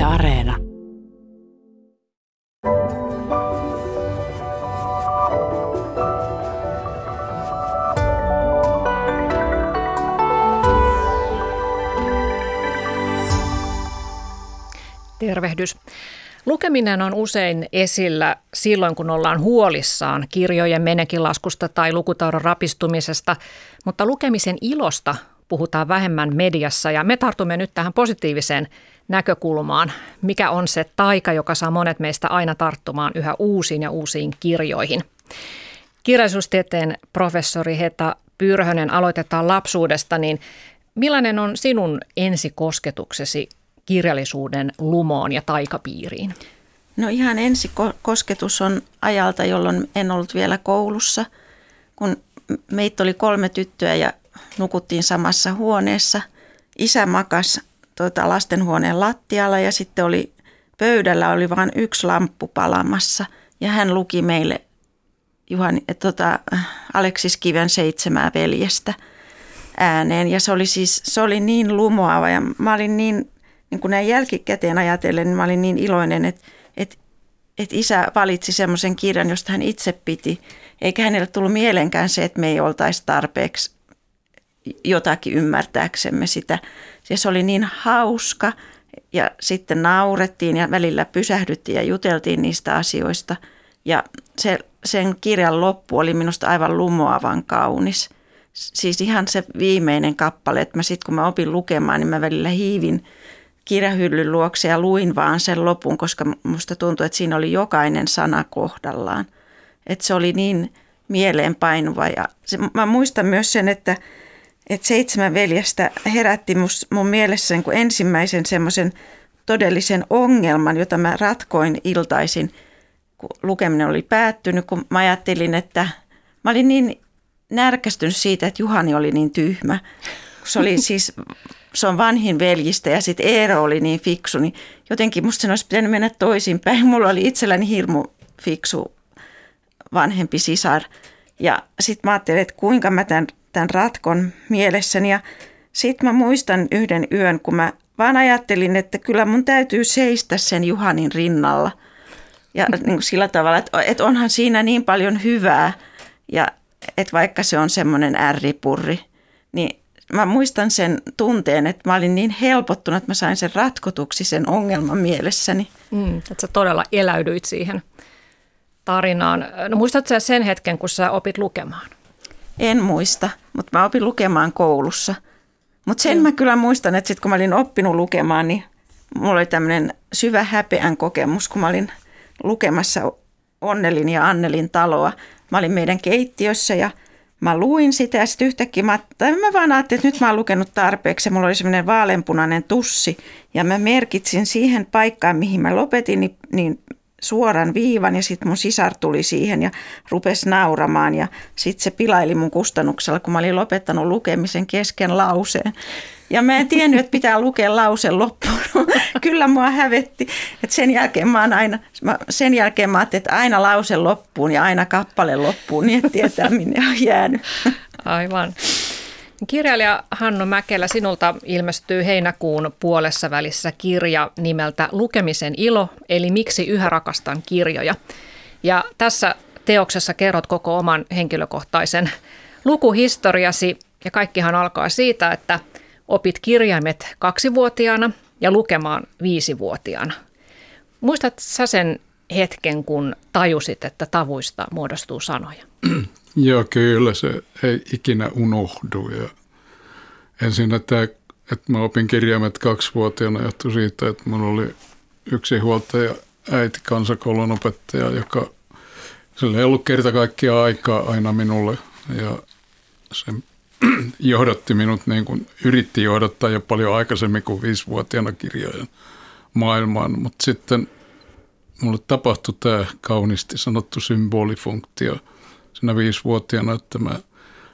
Yle Areena. Tervehdys. Lukeminen on usein esillä silloin, kun ollaan huolissaan kirjojen menekinlaskusta tai lukutaudon rapistumisesta, mutta lukemisen ilosta puhutaan vähemmän mediassa ja me tartumme nyt tähän positiiviseen näkökulmaan. Mikä on se taika, joka saa monet meistä aina tarttumaan yhä uusiin ja uusiin kirjoihin? Kirjallisuustieteen professori Heta Pyrhönen aloitetaan lapsuudesta, niin millainen on sinun ensikosketuksesi kirjallisuuden lumoon ja taikapiiriin? No ihan ensi kosketus on ajalta, jolloin en ollut vielä koulussa, kun meitä oli kolme tyttöä ja nukuttiin samassa huoneessa. Isä makas tuota, lastenhuoneen lattialla ja sitten oli pöydällä oli vain yksi lamppu palamassa ja hän luki meille Juhani, tota, Aleksis Kiven seitsemää veljestä ääneen ja se oli siis se oli niin lumoava ja mä olin niin niin kuin näin jälkikäteen ajatellen, niin mä olin niin iloinen, että, että, että isä valitsi semmoisen kirjan, josta hän itse piti. Eikä hänelle tullut mielenkään se, että me ei oltaisi tarpeeksi jotakin ymmärtääksemme sitä. Ja se oli niin hauska ja sitten naurettiin ja välillä pysähdyttiin ja juteltiin niistä asioista. Ja se, sen kirjan loppu oli minusta aivan lumoavan kaunis. Siis ihan se viimeinen kappale, että sitten kun mä opin lukemaan, niin mä välillä hiivin – kirjahyllyn luokse ja luin vaan sen lopun, koska musta tuntui, että siinä oli jokainen sana kohdallaan. Että se oli niin mieleenpainuva ja se, mä muistan myös sen, että, että seitsemän veljestä herätti mus, mun mielessä niin kuin ensimmäisen semmoisen todellisen ongelman, jota mä ratkoin iltaisin, kun lukeminen oli päättynyt, kun mä ajattelin, että mä olin niin närkästynyt siitä, että Juhani oli niin tyhmä. Se oli siis se on vanhin veljistä ja sitten Eero oli niin fiksu, niin jotenkin musta sen olisi pitänyt mennä toisinpäin. Mulla oli itselläni hirmu fiksu vanhempi sisar. Ja sitten mä ajattelin, että kuinka mä tämän, tämän ratkon mielessäni. Ja sitten mä muistan yhden yön, kun mä vaan ajattelin, että kyllä mun täytyy seistä sen Juhanin rinnalla. Ja niin kuin sillä tavalla, että, että onhan siinä niin paljon hyvää. Ja että vaikka se on semmoinen ärripurri, niin mä muistan sen tunteen, että mä olin niin helpottunut, että mä sain sen ratkotuksi sen ongelman mielessäni. Mm, että sä todella eläydyit siihen tarinaan. No muistatko sä sen hetken, kun sä opit lukemaan? En muista, mutta mä opin lukemaan koulussa. Mutta sen mm. mä kyllä muistan, että sitten kun mä olin oppinut lukemaan, niin mulla oli tämmöinen syvä häpeän kokemus, kun mä olin lukemassa Onnelin ja Annelin taloa. Mä olin meidän keittiössä ja – mä luin sitä ja sitten yhtäkkiä mä, tai mä vaan ajattelin, että nyt mä oon lukenut tarpeeksi ja mulla oli semmoinen vaaleanpunainen tussi ja mä merkitsin siihen paikkaan, mihin mä lopetin, niin, niin suoran viivan ja sitten mun sisar tuli siihen ja rupesi nauramaan ja sitten se pilaili mun kustannuksella, kun mä olin lopettanut lukemisen kesken lauseen. Ja mä en tiennyt, että pitää lukea lause loppuun. Kyllä mua hävetti. että sen jälkeen mä aina, sen jälkeen mä ajattelin, että aina lause loppuun ja aina kappale loppuun, niin että tietää minne on jäänyt. Aivan. Kirjailija Hannu Mäkelä, sinulta ilmestyy heinäkuun puolessa välissä kirja nimeltä Lukemisen ilo, eli miksi yhä rakastan kirjoja. Ja tässä teoksessa kerrot koko oman henkilökohtaisen lukuhistoriasi, ja kaikkihan alkaa siitä, että opit kirjaimet kaksivuotiaana ja lukemaan viisivuotiaana. Muistat sä sen hetken, kun tajusit, että tavuista muodostuu sanoja? Joo, kyllä se ei ikinä unohdu. Ja ensin, että, että mä opin kirjaimet kaksivuotiaana johtui siitä, että minulla oli yksi huoltaja äiti kansakoulun opettaja, joka sillä ei ollut kerta kaikkiaan aikaa aina minulle. Ja se johdatti minut, niin kuin yritti johdattaa jo paljon aikaisemmin kuin viisivuotiaana kirjojen maailmaan, mutta sitten mulle tapahtui tämä kauniisti sanottu symbolifunktio siinä viisivuotiaana, että mä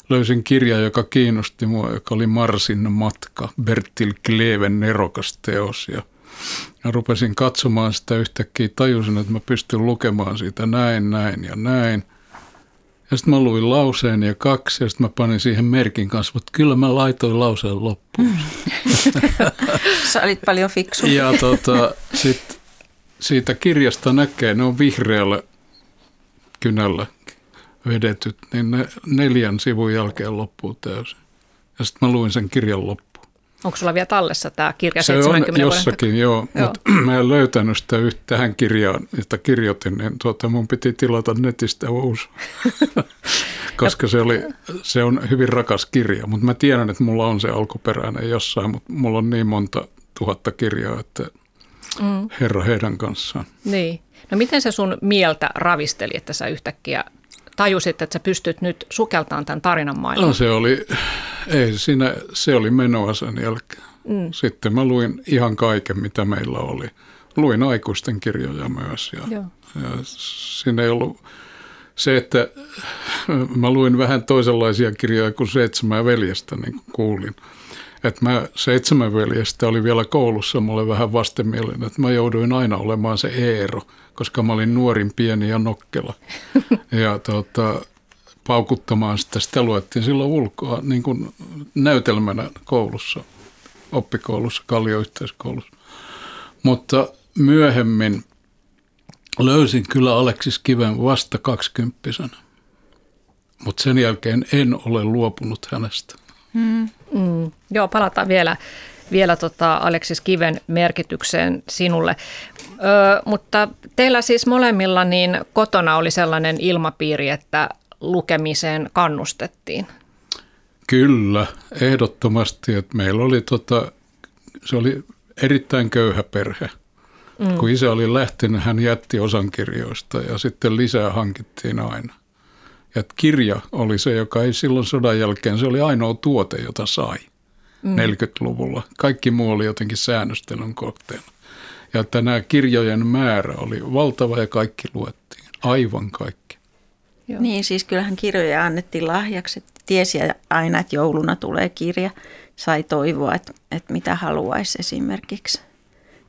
löysin kirjan, joka kiinnosti mua, joka oli Marsin matka, Bertil Kleven nerokas teos ja ja rupesin katsomaan sitä yhtäkkiä, tajusin, että mä pystyn lukemaan siitä näin, näin ja näin. Ja sitten mä luin lauseen ja kaksi ja sitten mä panin siihen merkin kanssa, mutta kyllä mä laitoin lauseen loppuun. Sä olit paljon fiksu. Ja tota, sit siitä kirjasta näkee, ne on vihreällä kynällä vedetyt, niin ne neljän sivun jälkeen loppuu täysin. Ja sitten mä luin sen kirjan loppuun. Onko sulla vielä tallessa tämä kirja Se 70 on jossakin, vuoden joo, Joo. mutta mä en löytänyt sitä yhtä tähän kirjaan, jota kirjoitin, niin tuota, mun piti tilata netistä uusi. Koska se, oli, se on hyvin rakas kirja, mutta mä tiedän, että mulla on se alkuperäinen jossain, mutta mulla on niin monta tuhatta kirjaa, että Mm. herra heidän kanssaan. Niin. No miten se sun mieltä ravisteli, että sä yhtäkkiä tajusit, että sä pystyt nyt sukeltaan tämän tarinan maailmaan? No se oli, ei siinä, se oli menoa sen jälkeen. Mm. Sitten mä luin ihan kaiken, mitä meillä oli. Luin aikuisten kirjoja myös ja, Joo. ja siinä ei ollut se, että mä luin vähän toisenlaisia kirjoja kuin Seitsemän veljestä, niin kuin kuulin. Että mä Seitsemän veljestä oli vielä koulussa mulle vähän vastenmielinen, että mä jouduin aina olemaan se Eero, koska mä olin nuorin, pieni ja nokkela. Ja tota, paukuttamaan sitä, sitä luettiin silloin ulkoa niin kuin näytelmänä koulussa, oppikoulussa, Kallioyhteiskoulussa. Mutta myöhemmin löysin kyllä Aleksis Kiven vasta kaksikymppisenä. Mutta sen jälkeen en ole luopunut hänestä. Mm. Joo, palataan vielä, vielä tota Aleksis Kiven merkitykseen sinulle. Ö, mutta teillä siis molemmilla niin kotona oli sellainen ilmapiiri, että lukemiseen kannustettiin. Kyllä, ehdottomasti. Että meillä oli tota, se oli erittäin köyhä perhe. Mm. Kun isä oli lähtenyt, hän jätti osan kirjoista ja sitten lisää hankittiin aina. Ja kirja oli se, joka ei silloin sodan jälkeen, se oli ainoa tuote, jota sai mm. 40-luvulla. Kaikki muu oli jotenkin säännöstelyn kohteena. Ja että nämä kirjojen määrä oli valtava ja kaikki luettiin. Aivan kaikki. Joo. Niin, siis kyllähän kirjoja annettiin lahjaksi. Tiesi aina, että jouluna tulee kirja. Sai toivoa, että, että mitä haluaisi esimerkiksi.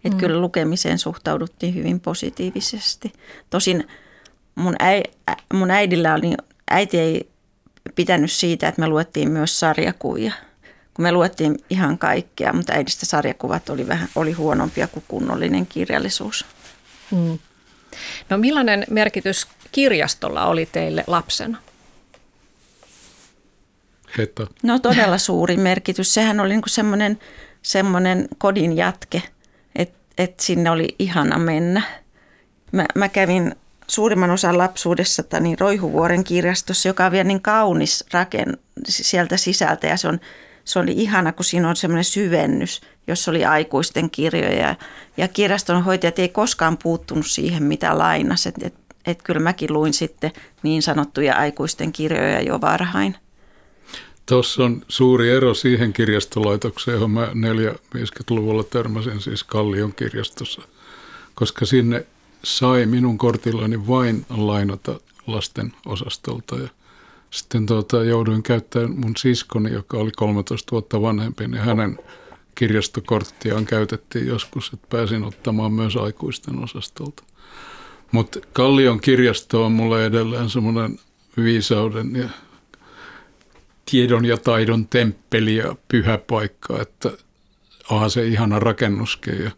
Että mm. kyllä lukemiseen suhtauduttiin hyvin positiivisesti. Tosin mun, äi, ä, mun äidillä oli, äiti ei pitänyt siitä, että me luettiin myös sarjakuvia. Kun me luettiin ihan kaikkea, mutta äidistä sarjakuvat oli, vähän, oli huonompia kuin kunnollinen kirjallisuus. Mm. No millainen merkitys kirjastolla oli teille lapsena? Heta. No todella suuri merkitys. Sehän oli niin semmoinen, semmoinen kodin jatke, että et sinne oli ihana mennä. Mä, mä kävin suurimman osan lapsuudessani Roihuvuoren kirjastossa, joka on vielä niin kaunis raken sieltä sisältä ja se, on, se oli ihana, kun siinä on semmoinen syvennys, jossa oli aikuisten kirjoja ja kirjastonhoitajat ei koskaan puuttunut siihen, mitä lainas. Että et, et kyllä mäkin luin sitten niin sanottuja aikuisten kirjoja jo varhain. Tuossa on suuri ero siihen kirjastolaitokseen, johon mä 450-luvulla törmäsin, siis Kallion kirjastossa, koska sinne sai minun kortillani vain lainata lasten osastolta. Ja sitten tuota, jouduin käyttämään mun siskoni, joka oli 13 vuotta vanhempi, niin hänen kirjastokorttiaan käytettiin joskus, että pääsin ottamaan myös aikuisten osastolta. Mutta Kallion kirjasto on mulle edelleen semmoinen viisauden ja tiedon ja taidon temppeli ja pyhä paikka, että onhan se ihana rakennuskin. Ja,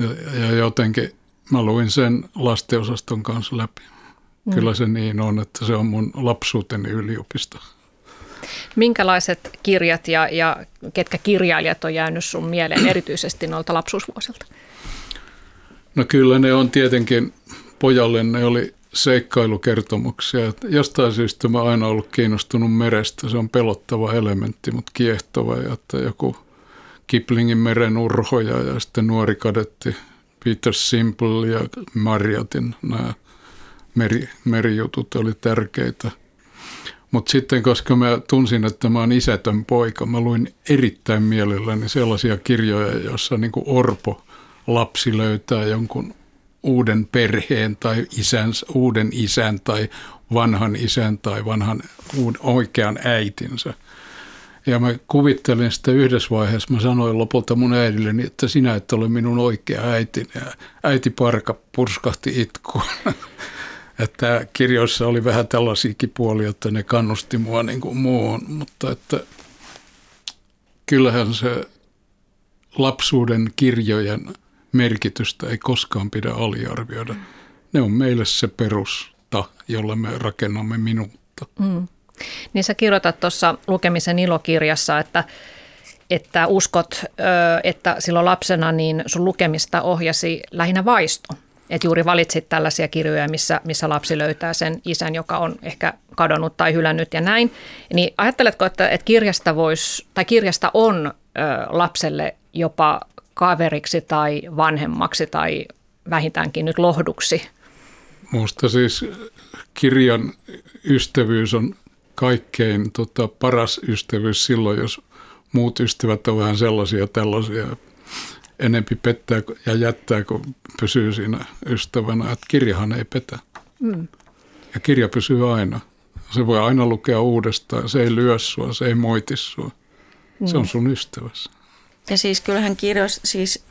ja, ja jotenkin mä luin sen lastenosaston kanssa läpi. Mm. Kyllä se niin on, että se on mun lapsuuteni yliopisto. Minkälaiset kirjat ja, ja ketkä kirjailijat on jäänyt sun mieleen erityisesti noilta lapsuusvuosilta? No kyllä ne on tietenkin, pojalle ne oli seikkailukertomuksia. Jostain syystä mä aina ollut kiinnostunut merestä. Se on pelottava elementti, mutta kiehtova. Ja että joku Kiplingin meren urhoja ja sitten nuori kadetti Peter Simple ja Marriottin nämä meri, merijutut oli tärkeitä. Mutta sitten, koska mä tunsin, että mä oon isätön poika, mä luin erittäin mielelläni sellaisia kirjoja, joissa niin Orpo lapsi löytää jonkun uuden perheen tai isänsä, uuden isän tai vanhan isän tai vanhan oikean äitinsä. Ja mä kuvittelin sitä yhdessä vaiheessa, mä sanoin lopulta mun äidilleni, että sinä et ole minun oikea äitini. Ja äiti parka purskahti itkuun. että kirjoissa oli vähän tällaisiakin puolia, että ne kannusti mua niin kuin muuhun, mutta että kyllähän se lapsuuden kirjojen merkitystä ei koskaan pidä aliarvioida. Ne on meille se perusta, jolla me rakennamme minuutta. Mm. Niin sä kirjoitat tuossa lukemisen ilokirjassa, että, että uskot, että silloin lapsena niin sun lukemista ohjasi lähinnä vaisto. Että juuri valitsit tällaisia kirjoja, missä, missä lapsi löytää sen isän, joka on ehkä kadonnut tai hylännyt ja näin. Niin ajatteletko, että, että kirjasta, vois, tai kirjasta on ö, lapselle jopa kaveriksi tai vanhemmaksi tai vähintäänkin nyt lohduksi? Minusta siis kirjan ystävyys on kaikkein tota, paras ystävyys silloin, jos muut ystävät on vähän sellaisia tällaisia, enempi pettää ja jättää, kun pysyy siinä ystävänä. Että kirjahan ei petä. Mm. Ja kirja pysyy aina. Se voi aina lukea uudestaan. Se ei lyö sua, se ei moiti sua. Mm. Se on sun ystävässä. Ja siis kyllähän kirjoissa, siis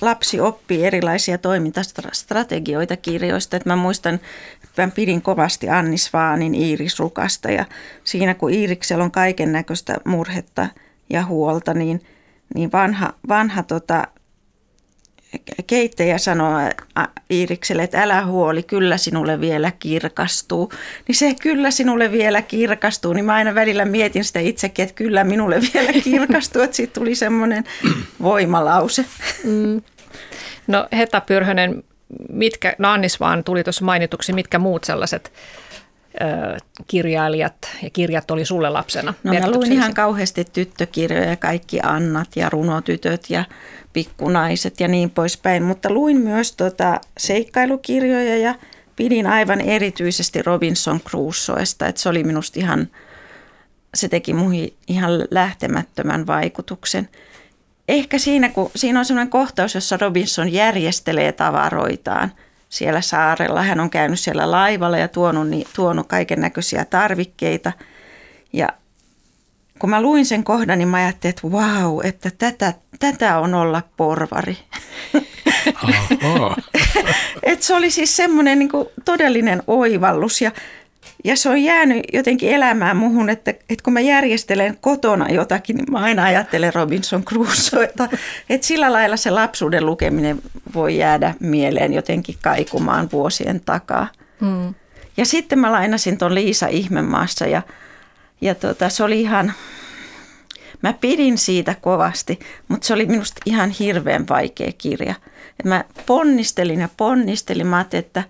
lapsi oppii erilaisia toimintastrategioita kirjoista. Että mä muistan, että mä pidin kovasti Annis Vaanin Iirisrukasta ja siinä kun Iiriksellä on kaiken näköistä murhetta ja huolta, niin, niin vanha, vanha tota, keittäjä sanoo Iirikselle, että älä huoli, kyllä sinulle vielä kirkastuu. Niin se kyllä sinulle vielä kirkastuu, niin mä aina välillä mietin sitä itsekin, että kyllä minulle vielä kirkastuu, että siitä tuli semmoinen voimalause. Mm. No Heta Pyrhönen, mitkä, no Annis vaan tuli tuossa mainituksi, mitkä muut sellaiset kirjailijat ja kirjat oli sulle lapsena? No mä luin ihan kauheasti tyttökirjoja, kaikki Annat ja runotytöt ja pikkunaiset ja niin poispäin, mutta luin myös tota seikkailukirjoja ja pidin aivan erityisesti Robinson Crusoesta, että se oli minusta ihan, se teki muihin ihan lähtemättömän vaikutuksen. Ehkä siinä, kun siinä on sellainen kohtaus, jossa Robinson järjestelee tavaroitaan siellä saarella. Hän on käynyt siellä laivalla ja tuonut, niin, tuonut kaiken näköisiä tarvikkeita. Ja kun mä luin sen kohdan, niin mä ajattelin, että vau, että tätä, tätä on olla porvari. Et se oli siis semmoinen niin todellinen oivallus ja, ja se on jäänyt jotenkin elämään muhun, että, että kun mä järjestelen kotona jotakin, niin mä aina ajattelen Robinson Crusoeta. Että sillä lailla se lapsuuden lukeminen voi jäädä mieleen jotenkin kaikumaan vuosien takaa. Hmm. Ja sitten mä lainasin tuon Liisa Ihmemaassa ja – ja tota, se oli ihan, mä pidin siitä kovasti, mutta se oli minusta ihan hirveän vaikea kirja. Et mä ponnistelin ja ponnistelin, mä että, että,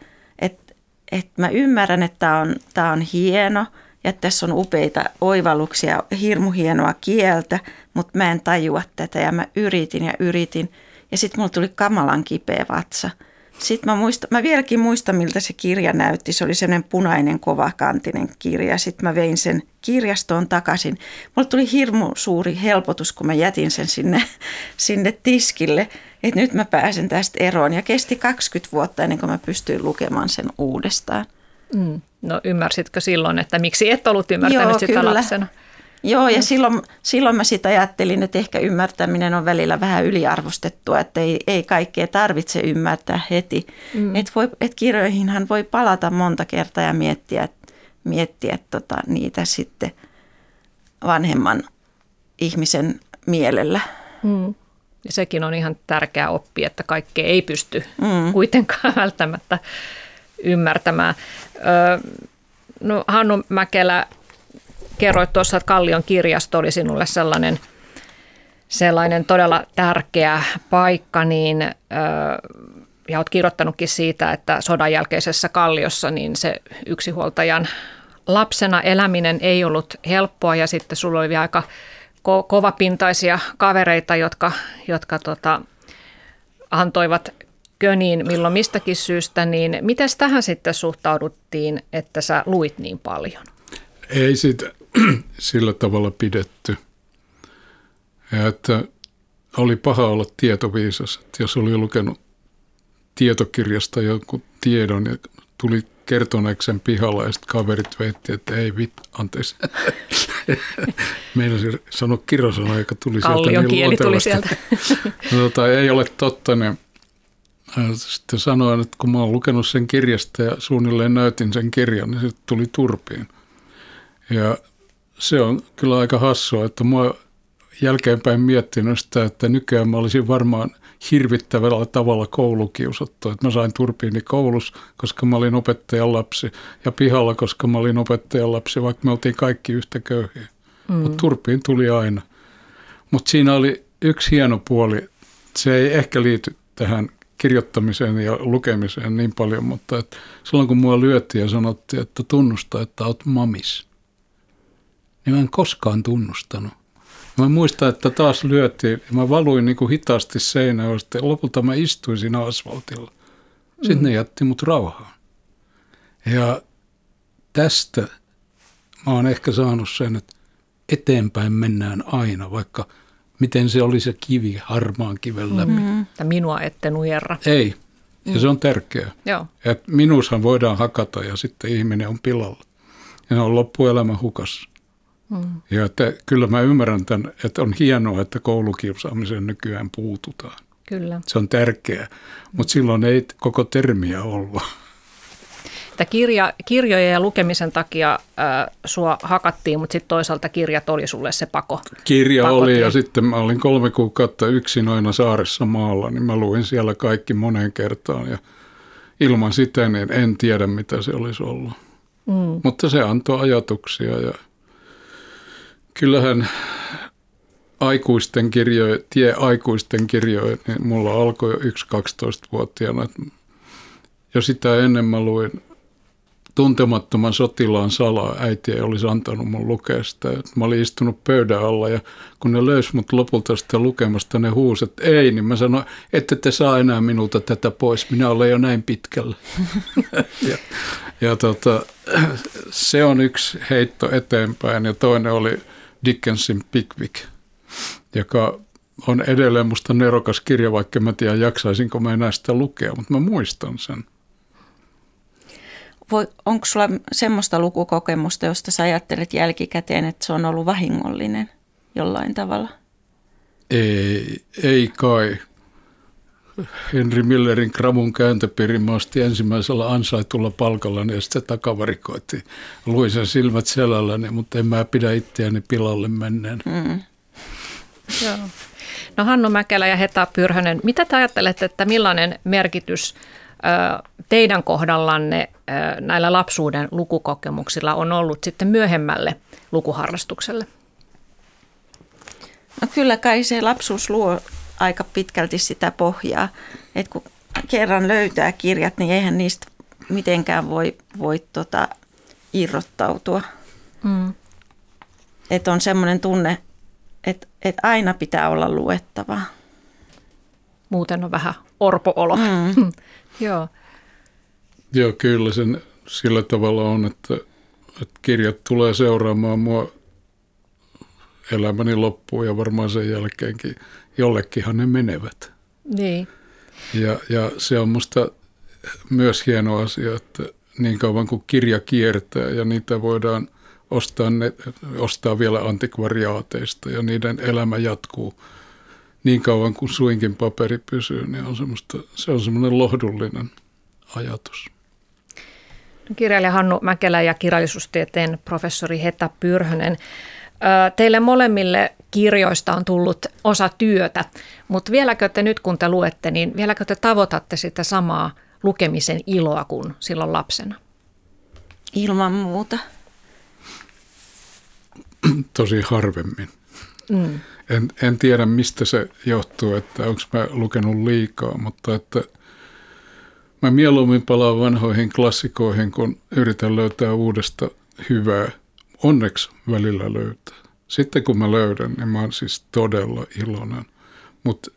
että mä ymmärrän, että tämä on, tää on hieno ja tässä on upeita oivalluksia, hirmu hienoa kieltä, mutta mä en tajua tätä ja mä yritin ja yritin. Ja sitten mulla tuli kamalan kipeä vatsa – sitten mä, muistan, mä vieläkin muistan, miltä se kirja näytti. Se oli sellainen punainen, kovakantinen kirja. Sitten mä vein sen kirjastoon takaisin. Mulle tuli hirmu suuri helpotus, kun mä jätin sen sinne, sinne tiskille, että nyt mä pääsen tästä eroon. Ja kesti 20 vuotta ennen kuin mä pystyin lukemaan sen uudestaan. Mm. No ymmärsitkö silloin, että miksi et ollut ymmärtänyt Joo, sitä kyllä. lapsena? Joo, ja mm. silloin, silloin mä sitä ajattelin, että ehkä ymmärtäminen on välillä vähän yliarvostettua, että ei, ei kaikkea tarvitse ymmärtää heti. Mm. Että et kirjoihinhan voi palata monta kertaa ja miettiä, miettiä tota, niitä sitten vanhemman ihmisen mielellä. Mm. Ja sekin on ihan tärkeä oppi, että kaikkea ei pysty mm. kuitenkaan välttämättä ymmärtämään. Öö, no Hannu Mäkelä, kerroit tuossa, että Kallion kirjasto oli sinulle sellainen, sellainen todella tärkeä paikka, niin, ja olet kirjoittanutkin siitä, että sodan jälkeisessä Kalliossa niin se yksinhuoltajan lapsena eläminen ei ollut helppoa ja sitten sulla oli vielä aika ko- kovapintaisia kavereita, jotka, jotka tota, antoivat köniin milloin mistäkin syystä, niin miten tähän sitten suhtauduttiin, että sä luit niin paljon? Ei sitä sillä tavalla pidetty. Että oli paha olla tietoviisas, että jos oli lukenut tietokirjasta jonkun tiedon ja tuli kertoneeksi sen pihalla ja sitten kaverit veitti, että ei vit, anteeksi. Meinasin sanoa kirosana, joka tuli Kallion sieltä. Niin kieli tuli sieltä. no, tota, ei ole totta, niin sitten sanoin, että kun mä oon lukenut sen kirjasta ja suunnilleen näytin sen kirjan, niin se tuli turpiin. Ja se on kyllä aika hassua, että mua jälkeenpäin miettinyt sitä, että nykyään mä olisin varmaan hirvittävällä tavalla koulukiusattu. Että mä sain turpiini koulussa, koska mä olin opettajan lapsi, ja pihalla, koska mä olin opettajan lapsi, vaikka me oltiin kaikki yhtä köyhiä. Mm. Mutta turpiin tuli aina. Mutta siinä oli yksi hieno puoli, se ei ehkä liity tähän kirjoittamiseen ja lukemiseen niin paljon, mutta että silloin kun mua lyötiin ja sanottiin, että tunnusta, että oot mamis, niin mä en koskaan tunnustanut. Mä muistan, että taas lyötiin ja mä valuin niin kuin hitaasti seinään ja lopulta mä istuin siinä asfaltilla. Sitten mm. ne jätti mut rauhaan. Ja tästä mä oon ehkä saanut sen, että eteenpäin mennään aina, vaikka miten se oli se kivi harmaan kiven läpi. Mm-hmm. Minua ette nujerra. Ei, ja mm. se on tärkeää. Joo. Et minushan voidaan hakata ja sitten ihminen on pilalla. Ja ne on loppuelämä hukassa. Mm. Ja että kyllä mä ymmärrän tämän, että on hienoa, että koulukiusaamiseen nykyään puututaan. Kyllä. Se on tärkeää, mutta silloin ei koko termiä ollut. Että kirja, kirjojen ja lukemisen takia äh, sua hakattiin, mutta sitten toisaalta kirjat oli sulle se pako. Kirja pakotin. oli ja sitten mä olin kolme kuukautta yksin aina saaressa maalla, niin mä luin siellä kaikki moneen kertaan ja ilman sitä niin en tiedä mitä se olisi ollut. Mm. Mutta se antoi ajatuksia ja kyllähän aikuisten kirjoja, tie aikuisten kirjoja, niin mulla alkoi jo yksi 12-vuotiaana. Jo sitä ennen mä luin tuntemattoman sotilaan salaa. Äiti ei olisi antanut mun lukea sitä. Mä olin istunut pöydän alla ja kun ne löysi mut lopulta sitä lukemasta, ne huuset ei, niin mä sanoin, ette te saa enää minulta tätä pois. Minä olen jo näin pitkällä. ja ja tota, se on yksi heitto eteenpäin ja toinen oli Dickensin Pickwick, joka on edelleen musta nerokas kirja, vaikka mä tiedän jaksaisinko mä enää sitä lukea, mutta mä muistan sen. Voi, onko sulla semmoista lukukokemusta, josta sä ajattelet jälkikäteen, että se on ollut vahingollinen jollain tavalla? Ei, ei kai. Henry Millerin Kramun kääntöpiirin mä ostin ensimmäisellä ansaitulla palkalla ja sitten takavarikoitiin. Luin sen silmät selälläni, mutta en mä pidä itseäni pilalle menneen. Mm. Joo. No Hannu Mäkelä ja Heta Pyrhönen, mitä te ajattelette, että millainen merkitys teidän kohdallanne näillä lapsuuden lukukokemuksilla on ollut sitten myöhemmälle lukuharrastukselle? No kyllä kai se lapsuus luo aika pitkälti sitä pohjaa. että kun kerran löytää kirjat, niin eihän niistä mitenkään voi, voi tota, irrottautua. Mm. Että on semmoinen tunne, että, että aina pitää olla luettavaa. Muuten on vähän orpoolo. Mm. Joo. Joo, kyllä sen sillä tavalla on, että, että kirjat tulee seuraamaan mua elämäni loppuun ja varmaan sen jälkeenkin jollekinhan ne menevät. Niin. Ja, ja se on musta myös hieno asia, että niin kauan kuin kirja kiertää ja niitä voidaan ostaa, ne, ostaa vielä antikvariaateista ja niiden elämä jatkuu niin kauan kuin suinkin paperi pysyy, niin on semmoista, se on semmoinen lohdullinen ajatus. Kirjailija Hannu Mäkelä ja kirjallisuustieteen professori Heta Pyrhönen. Teille molemmille kirjoista on tullut osa työtä, mutta vieläkö te nyt kun te luette, niin vieläkö te tavoitatte sitä samaa lukemisen iloa kuin silloin lapsena? Ilman muuta. Tosi harvemmin. Mm. En, en tiedä, mistä se johtuu, että onko mä lukenut liikaa, mutta että mä mieluummin palaan vanhoihin klassikoihin, kun yritän löytää uudesta hyvää. Onneksi välillä löytää. Sitten kun mä löydän, niin mä oon siis todella iloinen. Mutta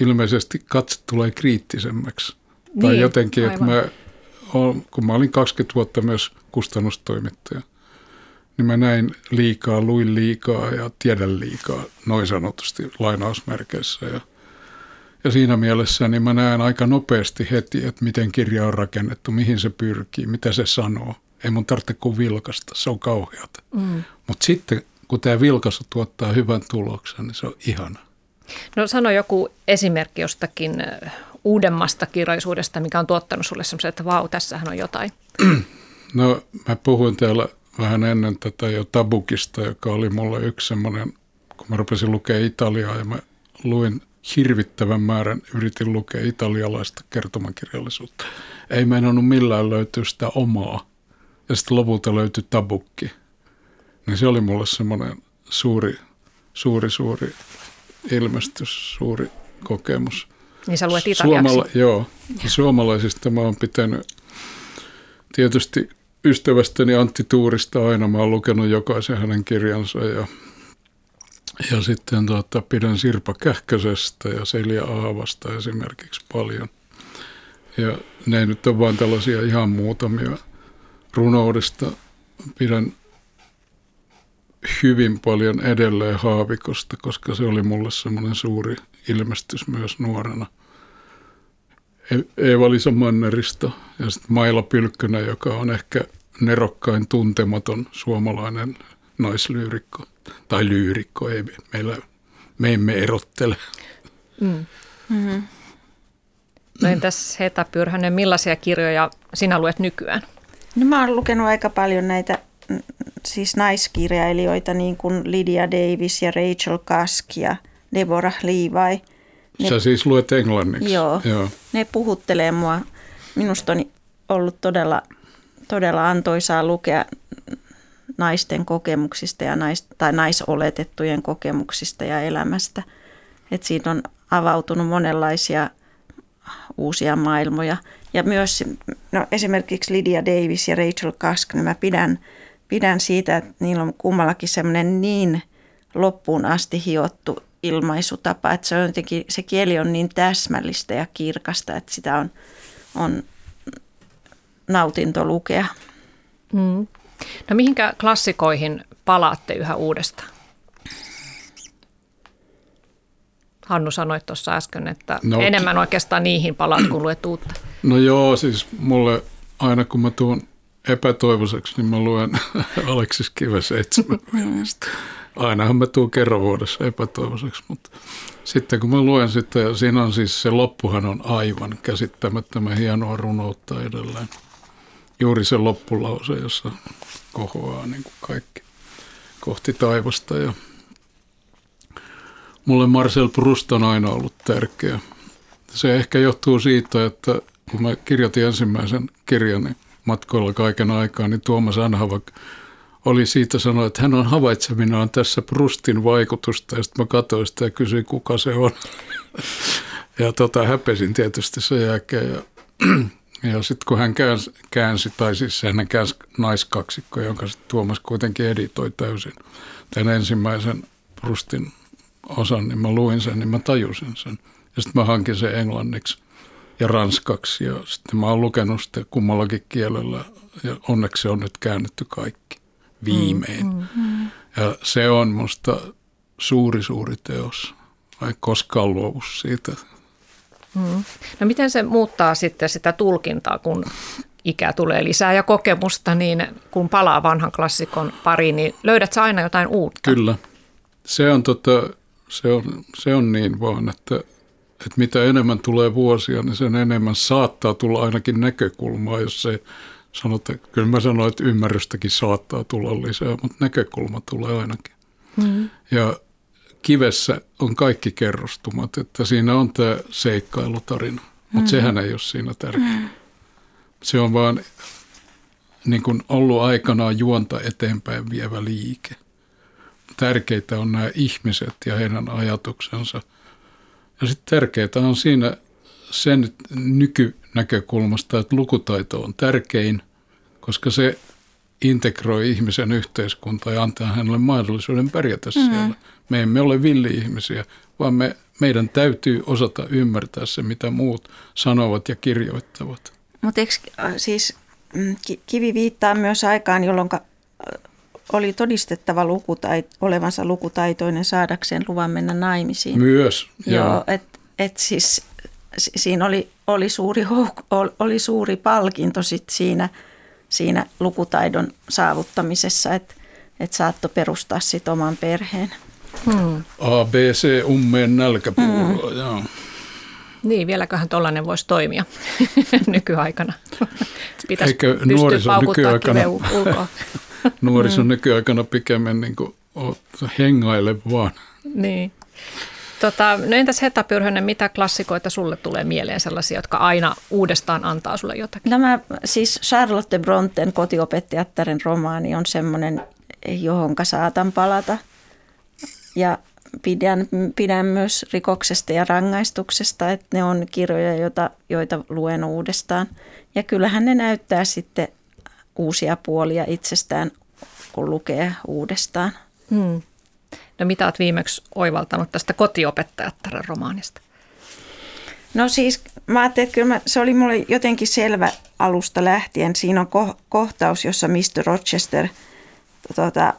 ilmeisesti katse tulee kriittisemmäksi. Niin, tai jotenkin, aivan. että mä kun mä olin 20 vuotta myös kustannustoimittaja, niin mä näin liikaa, luin liikaa ja tiedän liikaa, noin sanotusti lainausmerkeissä. Ja, ja siinä mielessä niin mä näen aika nopeasti heti, että miten kirja on rakennettu, mihin se pyrkii, mitä se sanoo. Ei mun tarvitse kuin vilkasta, se on kauheata. Mm. Mutta sitten kun tämä vilkaisu tuottaa hyvän tuloksen, niin se on ihana. No sano joku esimerkki jostakin uudemmasta kirjallisuudesta, mikä on tuottanut sulle semmoisen, että vau, tässähän on jotain? No mä puhuin täällä vähän ennen tätä jo Tabukista, joka oli mulle yksi semmoinen, kun mä rupesin lukea Italiaa ja mä luin hirvittävän määrän, yritin lukea italialaista kertomakirjallisuutta. Ei meinannut millään löytyä sitä omaa. Ja sitten lopulta löytyi Tabukki. Niin se oli mulle semmoinen suuri, suuri, suuri ilmestys, suuri kokemus. Niin sä luet italiaksi? Suomala, joo. Ja. Suomalaisista mä oon pitänyt tietysti ystävästäni Antti Tuurista aina. Mä oon lukenut jokaisen hänen kirjansa ja, ja sitten tuota, pidän Sirpa Kähkösestä ja Selja Aavasta esimerkiksi paljon. Ja ne nyt on vain tällaisia ihan muutamia runoudesta. Pidän hyvin paljon edelleen Haavikosta, koska se oli mulle semmoinen suuri ilmestys myös nuorena. E- Eeva-Lisa Mannerista ja sitten Maila Pylkkönen, joka on ehkä nerokkain tuntematon suomalainen naislyyrikko. Tai lyyrikko, ei meillä, me emme erottele. Mm. Mm-hmm. No entäs Heta Pyrhänen, millaisia kirjoja sinä luet nykyään? No mä oon lukenut aika paljon näitä siis naiskirjailijoita, niin kuin Lydia Davis ja Rachel Kask ja Deborah Levi. Ne, Sä siis luet englanniksi? Joo, joo. Ne puhuttelee mua. Minusta on ollut todella, todella antoisaa lukea naisten kokemuksista ja nais, tai naisoletettujen kokemuksista ja elämästä. Et siinä on avautunut monenlaisia uusia maailmoja. Ja myös no esimerkiksi Lydia Davis ja Rachel Kask, niin mä pidän, pidän siitä, että niillä on kummallakin semmoinen niin loppuun asti hiottu ilmaisutapa, että se, on jotenkin, se kieli on niin täsmällistä ja kirkasta, että sitä on, on nautinto lukea. Mm. No mihinkä klassikoihin palaatte yhä uudestaan? Hannu sanoi tuossa äsken, että no, enemmän oikeastaan niihin palaat kuin luet uutta. No joo, siis mulle aina kun mä tuun epätoivoiseksi, niin mä luen Aleksis Kiven seitsemän Ainahan mä tuun kerran vuodessa epätoivoiseksi, mutta sitten kun mä luen sitä, ja siinä on siis se loppuhan on aivan käsittämättömän hienoa runoutta edelleen. Juuri se loppulause, jossa kohoaa niin kuin kaikki kohti taivasta ja Mulle Marcel Proust on aina ollut tärkeä. Se ehkä johtuu siitä, että kun mä kirjoitin ensimmäisen kirjani matkoilla kaiken aikaa, niin Tuomas Anhavak oli siitä sanoa, että hän on havaitseminaan tässä Prustin vaikutusta. Ja sitten mä katsoin sitä ja kysyin, kuka se on. Ja tota, häpesin tietysti sen jälkeen. Ja, ja sitten kun hän käänsi, käänsi, tai siis hän käänsi naiskaksikko, jonka Tuomas kuitenkin editoi täysin, tämän ensimmäisen Prustin osan, niin mä luin sen, niin mä tajusin sen. Ja sitten mä hankin sen englanniksi ja ranskaksi ja sitten mä oon lukenut sitä kummallakin kielellä ja onneksi se on nyt käännetty kaikki viimein. Mm, mm, mm. Ja se on musta suuri, suuri teos. Vai koskaan luovu siitä. Mm. No miten se muuttaa sitten sitä tulkintaa, kun ikää tulee lisää ja kokemusta, niin kun palaa vanhan klassikon pariin, niin löydät sä aina jotain uutta? Kyllä. Se on tota, se on, se on niin vaan, että, että mitä enemmän tulee vuosia, niin sen enemmän saattaa tulla ainakin näkökulmaa, jos se sanotaan, kyllä mä sanoin, että ymmärrystäkin saattaa tulla lisää, mutta näkökulma tulee ainakin. Mm. Ja kivessä on kaikki kerrostumat, että siinä on tämä seikkailutarina, mutta mm. sehän ei ole siinä tärkeää. Mm. Se on vaan niin kuin ollut aikanaan juonta eteenpäin vievä liike tärkeitä on nämä ihmiset ja heidän ajatuksensa. Ja sitten tärkeää on siinä sen nykynäkökulmasta, että lukutaito on tärkein, koska se integroi ihmisen yhteiskuntaan ja antaa hänelle mahdollisuuden pärjätä mm-hmm. siellä. Me emme ole villi-ihmisiä, vaan me, meidän täytyy osata ymmärtää se, mitä muut sanovat ja kirjoittavat. Mutta siis mm, kivi viittaa myös aikaan, jolloin oli todistettava lukutait, olevansa lukutaitoinen saadakseen luvan mennä naimisiin. Myös, joo. joo et, et siis, siinä oli, oli, suuri oli suuri palkinto sit siinä, siinä lukutaidon saavuttamisessa, että et saattoi perustaa sit oman perheen. Hmm. ABC ummeen nälkäpuuroa, hmm. joo. Niin, vieläköhän tollainen voisi toimia nykyaikana. Pitäisi Eikö nuorison nykyaikana, nuorison mm. nykyaikana pikemmin niin kuin, hengaile vaan. Niin. Tota, no entäs Heta Pyrhönen, mitä klassikoita sulle tulee mieleen sellaisia, jotka aina uudestaan antaa sulle jotakin? Tämä siis Charlotte Bronten kotiopettajattaren romaani on semmoinen, johonka saatan palata. Ja pidän, pidän myös rikoksesta ja rangaistuksesta, että ne on kirjoja, joita, joita luen uudestaan. Ja kyllähän ne näyttää sitten uusia puolia itsestään, kun lukee uudestaan. Hmm. No mitä olet viimeksi oivaltanut tästä kotiopettajattaren romaanista? No siis mä ajattelin, että kyllä mä, se oli mulle jotenkin selvä alusta lähtien. Siinä on ko- kohtaus, jossa Mr. Rochester tota,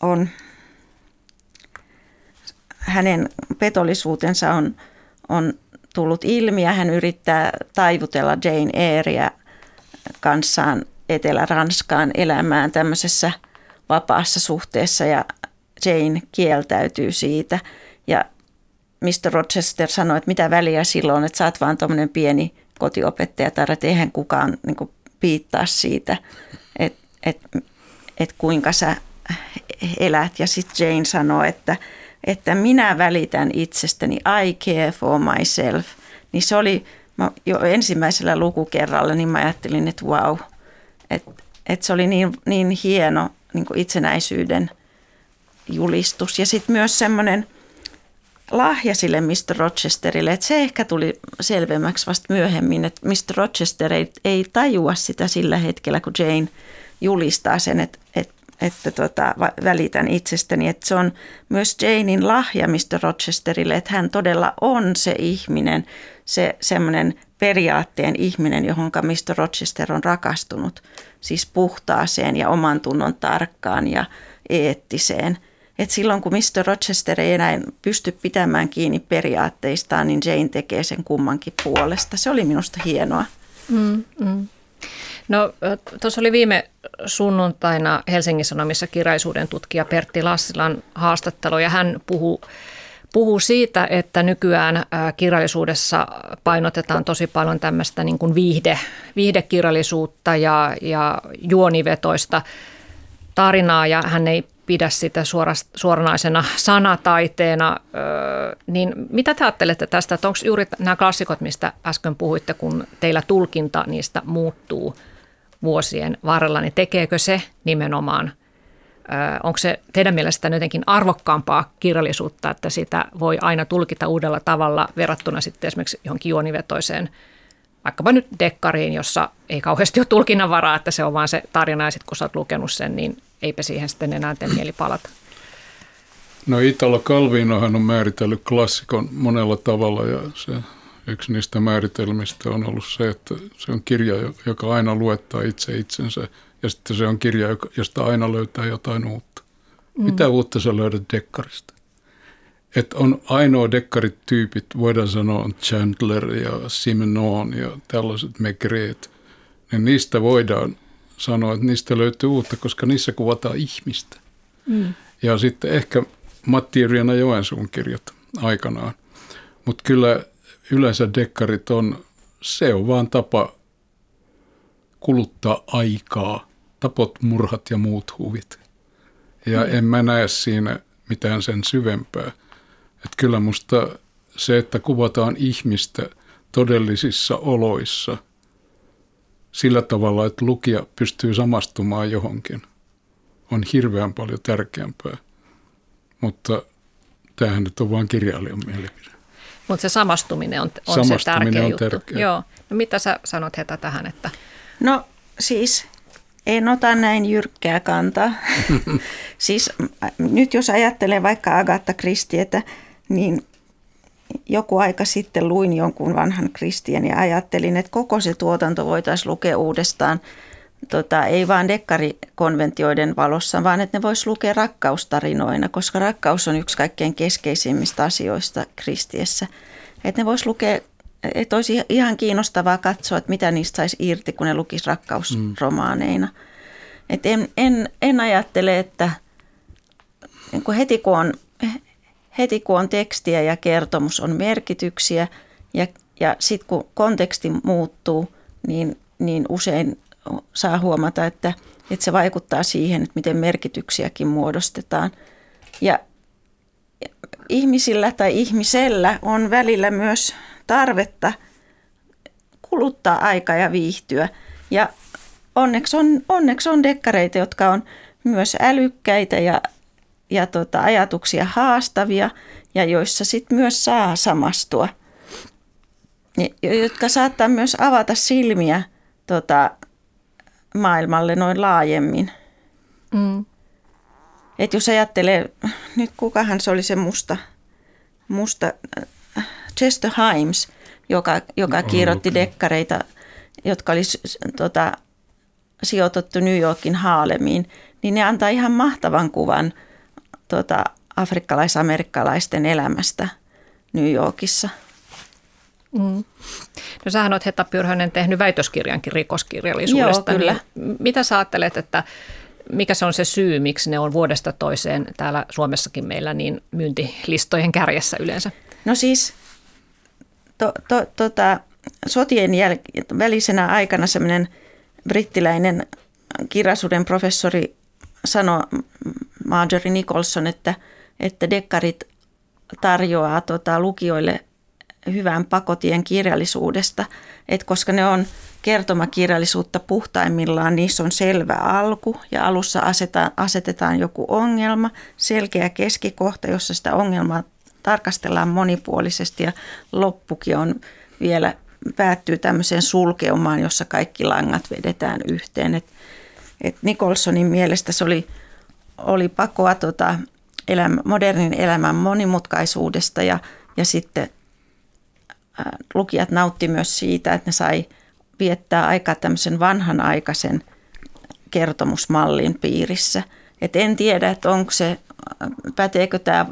on, hänen petollisuutensa on, on tullut ilmi ja hän yrittää taivutella Jane Eyreä kanssaan Etelä-Ranskaan elämään tämmöisessä vapaassa suhteessa ja Jane kieltäytyy siitä ja Mr. Rochester sanoi, että mitä väliä silloin, että sä oot vaan tuommoinen pieni kotiopettaja, tai että eihän kukaan niin kuin, piittaa siitä, että, että, että kuinka sä elät. Ja sitten Jane sanoi, että, että minä välitän itsestäni, I care for myself. Niin se oli mä jo ensimmäisellä lukukerralla, niin mä ajattelin, että wow, että, että se oli niin, niin hieno niin itsenäisyyden julistus. Ja sitten myös semmoinen lahja sille Mr. Rochesterille, että se ehkä tuli selvemmäksi vasta myöhemmin, että Mr. Rochester ei, ei tajua sitä sillä hetkellä, kun Jane julistaa sen, että, että, että tota, välitän itsestäni. Että se on myös Janein lahja Mr. Rochesterille, että hän todella on se ihminen, se semmoinen periaatteen ihminen, johon Mr. Rochester on rakastunut, siis puhtaaseen ja oman tunnon tarkkaan ja eettiseen – että silloin kun Mr. Rochester ei enää pysty pitämään kiinni periaatteistaan, niin Jane tekee sen kummankin puolesta. Se oli minusta hienoa. Mm, mm. No tuossa oli viime sunnuntaina Helsingin Sanomissa kirjallisuuden tutkija Pertti Lassilan haastattelu ja hän puhuu puhuu siitä, että nykyään kirjallisuudessa painotetaan tosi paljon tämmöistä niin kuin viihde, viihdekirjallisuutta ja, ja juonivetoista tarinaa ja hän ei pidä sitä suoranaisena sanataiteena. Niin mitä te ajattelette tästä, että onko juuri nämä klassikot, mistä äsken puhuitte, kun teillä tulkinta niistä muuttuu vuosien varrella, niin tekeekö se nimenomaan, onko se teidän mielestä jotenkin arvokkaampaa kirjallisuutta, että sitä voi aina tulkita uudella tavalla verrattuna sitten esimerkiksi johonkin juonivetoiseen vaikkapa nyt dekkariin, jossa ei kauheasti ole tulkinnanvaraa, että se on vaan se tarina ja sitten kun sä oot lukenut sen, niin eipä siihen sitten enää tee mieli palata. No Italo Calvinohan on määritellyt klassikon monella tavalla ja se yksi niistä määritelmistä on ollut se, että se on kirja, joka aina luettaa itse itsensä ja sitten se on kirja, josta aina löytää jotain uutta. Mm. Mitä uutta sä löydät dekkarista? Että on ainoa dekkarityypit, voidaan sanoa on Chandler ja Simenon ja tällaiset Megreet, niin niistä voidaan sanoa, että niistä löytyy uutta, koska niissä kuvataan ihmistä. Mm. Ja sitten ehkä Matti Riena Joensuun kirjat aikanaan. Mutta kyllä yleensä dekkarit on, se on vaan tapa kuluttaa aikaa, tapot, murhat ja muut huvit. Ja mm. en mä näe siinä mitään sen syvempää. Että kyllä musta se, että kuvataan ihmistä todellisissa oloissa – sillä tavalla, että lukija pystyy samastumaan johonkin, on hirveän paljon tärkeämpää. Mutta tämähän nyt on vain kirjailijan mielipide. Mutta se samastuminen on, on samastuminen se tärkeä on juttu. Tärkeä. Joo. No mitä sä sanot Heta tähän? Että... No siis en ota näin jyrkkää kantaa. siis nyt jos ajattelee vaikka Agatha Christietä, niin joku aika sitten luin jonkun vanhan kristian ja ajattelin, että koko se tuotanto voitaisiin lukea uudestaan. Tota, ei vain dekkarikonventioiden valossa, vaan että ne voisi lukea rakkaustarinoina, koska rakkaus on yksi kaikkein keskeisimmistä asioista kristiessä. Että ne voisi lukea, että olisi ihan kiinnostavaa katsoa, että mitä niistä saisi irti, kun ne lukisi rakkausromaaneina. Mm. Et en, en, en ajattele, että niin heti kun on heti kun on tekstiä ja kertomus, on merkityksiä ja, ja sitten kun konteksti muuttuu, niin, niin usein saa huomata, että, että se vaikuttaa siihen, että miten merkityksiäkin muodostetaan. Ja ihmisillä tai ihmisellä on välillä myös tarvetta kuluttaa aikaa ja viihtyä. Ja onneksi on, onneksi on dekkareita, jotka on myös älykkäitä ja, ja tota, ajatuksia haastavia ja joissa sitten myös saa samastua. Jotka saattaa myös avata silmiä tota, maailmalle noin laajemmin. Mm. Et jos ajattelee, nyt kukahan se oli se musta, musta Chester Himes, joka, joka kirjoitti dekkareita, jotka oli tota, sijoitettu New Yorkin Haalemiin, niin ne antaa ihan mahtavan kuvan tota, afrikkalais-amerikkalaisten elämästä New Yorkissa. Mm. No sähän olet Hetta Pyrhönen tehnyt väitöskirjankin rikoskirjallisuudesta. Joo, kyllä. Niin mitä sä ajattelet, että mikä se on se syy, miksi ne on vuodesta toiseen täällä Suomessakin meillä niin myyntilistojen kärjessä yleensä? No siis to, to, tota, sotien jäl- välisenä aikana semmoinen brittiläinen kirjallisuuden professori sanoi, Marjorie Nicholson, että, että dekkarit tarjoaa tota, lukijoille hyvän pakotien kirjallisuudesta, että koska ne on kertomakirjallisuutta puhtaimmillaan, niissä on selvä alku ja alussa asetetaan, asetetaan joku ongelma, selkeä keskikohta, jossa sitä ongelmaa tarkastellaan monipuolisesti ja loppukin on vielä päättyy tämmöiseen sulkeumaan, jossa kaikki langat vedetään yhteen. Et, et Nicholsonin mielestä se oli, oli pakoa tota elämä, modernin elämän monimutkaisuudesta ja, ja sitten lukijat nautti myös siitä, että ne sai viettää aika tämmöisen vanhanaikaisen kertomusmallin piirissä. Et en tiedä, että onko se, päteekö tämä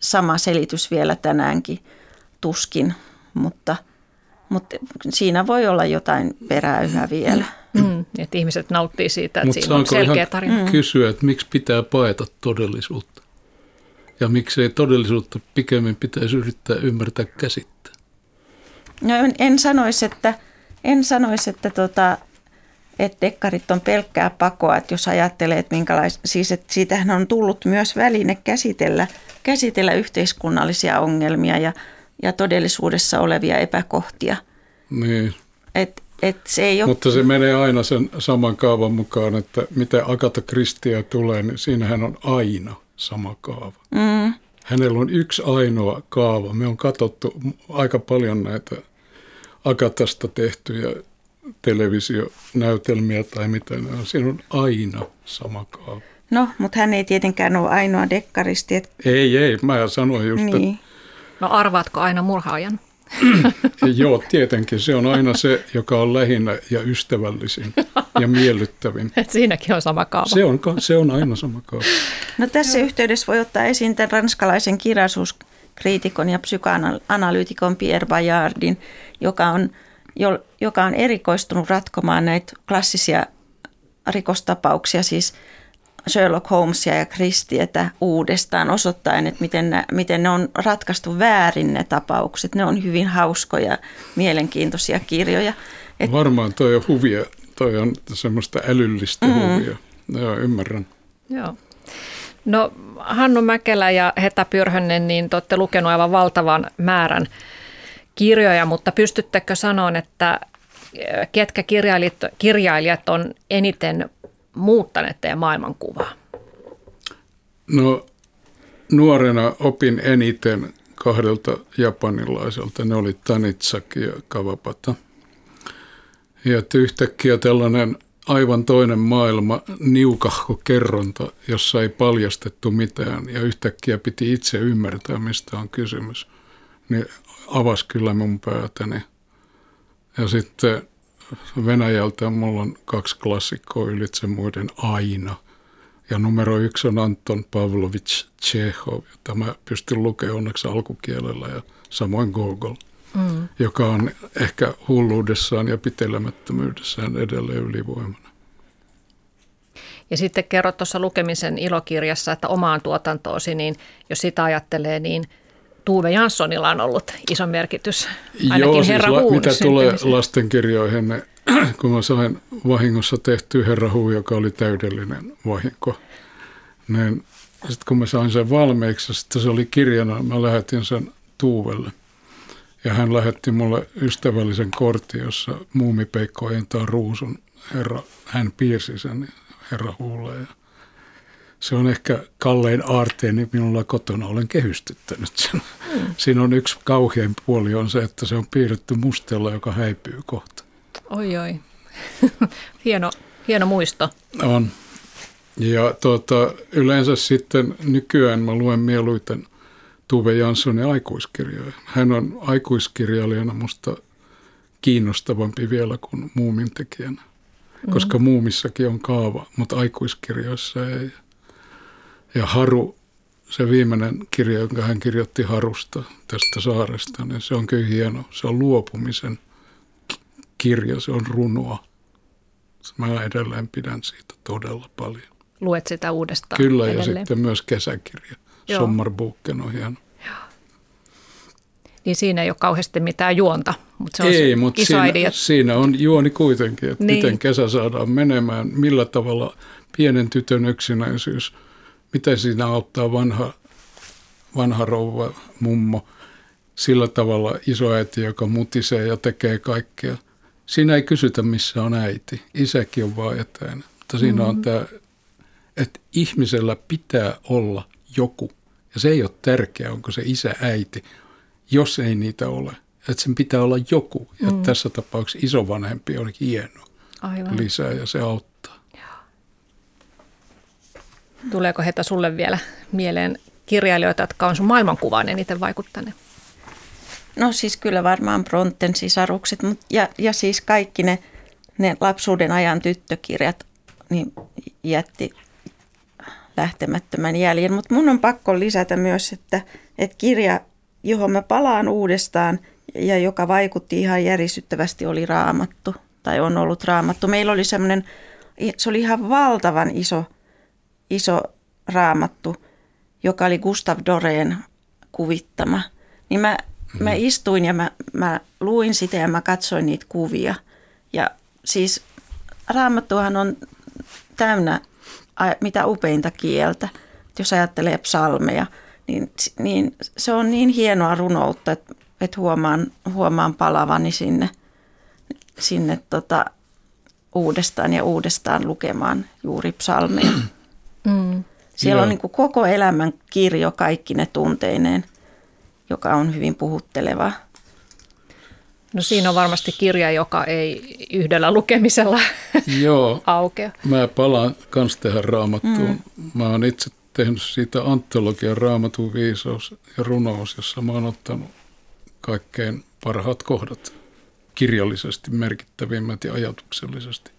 sama selitys vielä tänäänkin, tuskin, mutta, mutta siinä voi olla jotain perää yhä vielä. Mm, että ihmiset nauttii siitä, että Mut siinä on selkeä tarina. Mm. kysyä, että miksi pitää paeta todellisuutta? Ja miksei todellisuutta pikemmin pitäisi yrittää ymmärtää käsittää? No en, en sanoisi, että, en sanoisi, että tota, että dekkarit on pelkkää pakoa, että jos ajattelee, että minkälais, siis että siitähän on tullut myös väline käsitellä, käsitellä yhteiskunnallisia ongelmia ja, ja todellisuudessa olevia epäkohtia. Niin. Et, et se ei ole... Mutta se menee aina sen saman kaavan mukaan, että mitä Agatha Kristia tulee, niin siinähän on aina sama kaava. Mm. Hänellä on yksi ainoa kaava. Me on katsottu aika paljon näitä Agatasta tehtyjä televisionäytelmiä tai mitä ne on. Siinä on aina sama kaava. No, mutta hän ei tietenkään ole ainoa dekkaristi. Et... Ei, ei, mä sanoin just, niin. että... No arvaatko aina murhaajan? Joo, tietenkin. Se on aina se, joka on lähinnä ja ystävällisin ja miellyttävin. Et siinäkin on sama kaava. Se on, se on aina sama kaava. No tässä yhteydessä voi ottaa esiin tämän ranskalaisen kirjallisuuskriitikon ja psykoanalyytikon Pierre Bayardin, joka on – joka on erikoistunut ratkomaan näitä klassisia rikostapauksia, siis Sherlock Holmesia ja Kristietä uudestaan osoittaen, että miten ne, miten ne on ratkaistu väärin ne tapaukset. Ne on hyvin hauskoja, mielenkiintoisia kirjoja. Et, Varmaan toi on huvia, toi on semmoista älyllistä mm. huvia. Joo, ymmärrän. Joo. No Hannu Mäkelä ja Heta Pyrhönen, niin te olette lukenut aivan valtavan määrän kirjoja, mutta pystyttekö sanoa, että ketkä kirjailijat, kirjailijat on eniten muuttaneet teidän maailmankuvaa? No nuorena opin eniten kahdelta japanilaiselta. Ne oli Tanitsaki ja Kawabata. Ja yhtäkkiä tällainen aivan toinen maailma, niukahko kerronta, jossa ei paljastettu mitään ja yhtäkkiä piti itse ymmärtää, mistä on kysymys, niin avasi kyllä mun päätäni. Ja sitten Venäjältä mulla on kaksi klassikkoa ylitse muiden aina. Ja numero yksi on Anton Pavlovich Chekhov, jota mä pystyn lukemaan onneksi alkukielellä ja samoin Gogol, mm. joka on ehkä hulluudessaan ja pitelemättömyydessään edelleen ylivoimainen. Ja sitten kerrot tuossa lukemisen ilokirjassa, että omaan tuotantoosi, niin jos sitä ajattelee, niin Tuve Janssonilla on ollut iso merkitys, ainakin Joo, siis Herra la, mitä tulee lastenkirjoihin, niin kun mä sain vahingossa tehtyä Herra Huu, joka oli täydellinen vahinko, niin sitten kun mä sain sen valmiiksi, sitten se oli kirjana, mä lähetin sen Tuuvelle. Ja hän lähetti mulle ystävällisen kortin, jossa muumipeikko entaa ruusun herra, hän piirsi sen herra Huulle. Se on ehkä kallein aarteeni minulla kotona, olen kehystyttänyt sen. Mm. Siinä on yksi kauhein puoli on se, että se on piirretty mustella, joka häipyy kohta. Oi oi, hieno, hieno muisto. On. Ja tuota, yleensä sitten nykyään mä luen mieluiten Tuve Janssonin aikuiskirjoja. Hän on aikuiskirjailijana musta kiinnostavampi vielä kuin muumin tekijänä, koska muumissakin on kaava, mutta aikuiskirjoissa ei. Ja Haru, se viimeinen kirja, jonka hän kirjoitti Harusta tästä saaresta, niin se on kyllä hieno. Se on luopumisen ki- kirja, se on runoa. Mä edelleen pidän siitä todella paljon. Luet sitä uudestaan Kyllä, ja edelleen. sitten myös kesäkirja. Joo. On hieno. Niin siinä ei ole kauheasti mitään juonta, mutta se on Ei, se mutta siinä, siinä on juoni kuitenkin, että Niin. miten kesä saadaan menemään, millä tavalla pienen tytön yksinäisyys, miten siinä auttaa vanha, vanha rouva, mummo, sillä tavalla isoäiti, joka mutisee ja tekee kaikkea. Siinä ei kysytä, missä on äiti. Isäkin on vaan etänä. Mutta siinä Mm-hmm. on tämä, että ihmisellä pitää olla joku. Ja se ei ole tärkeää, onko se isä, äiti, jos ei niitä ole. Että sen pitää olla joku. Ja mm. tässä tapauksessa isovanhempi on hieno Aivan. lisää ja se auttaa. Tuleeko Heta sulle vielä mieleen kirjailijoita, jotka on sun maailmankuvaan eniten vaikuttaneet? No siis kyllä varmaan Bronten sisarukset mut, ja, ja siis kaikki ne, ne lapsuuden ajan tyttökirjat niin jätti lähtemättömän jäljen. Mutta mun on pakko lisätä myös, että, että kirja, johon mä palaan uudestaan ja joka vaikutti ihan järisyttävästi, oli raamattu tai on ollut raamattu. Meillä oli semmoinen, se oli ihan valtavan iso, iso raamattu, joka oli Gustav Doreen kuvittama. Niin mä, mä istuin ja mä, mä luin sitä ja mä katsoin niitä kuvia. Ja siis raamattuhan on täynnä mitä upeinta kieltä. Jos ajattelee psalmeja, niin, niin se on niin hienoa runoutta, että, että huomaan, huomaan palavani sinne, sinne tota, uudestaan ja uudestaan lukemaan juuri psalmeja. Mm. Siellä Joo. on niin kuin koko elämän kirjo kaikki ne tunteineen, joka on hyvin puhutteleva. No siinä on varmasti kirja, joka ei yhdellä lukemisella Joo, aukea. Mä palaan kans tähän raamattuun. Mm. Mä oon itse tehnyt siitä antologian raamatun viisaus ja runous, jossa mä oon ottanut kaikkein parhaat kohdat. Kirjallisesti merkittävimmät ja ajatuksellisesti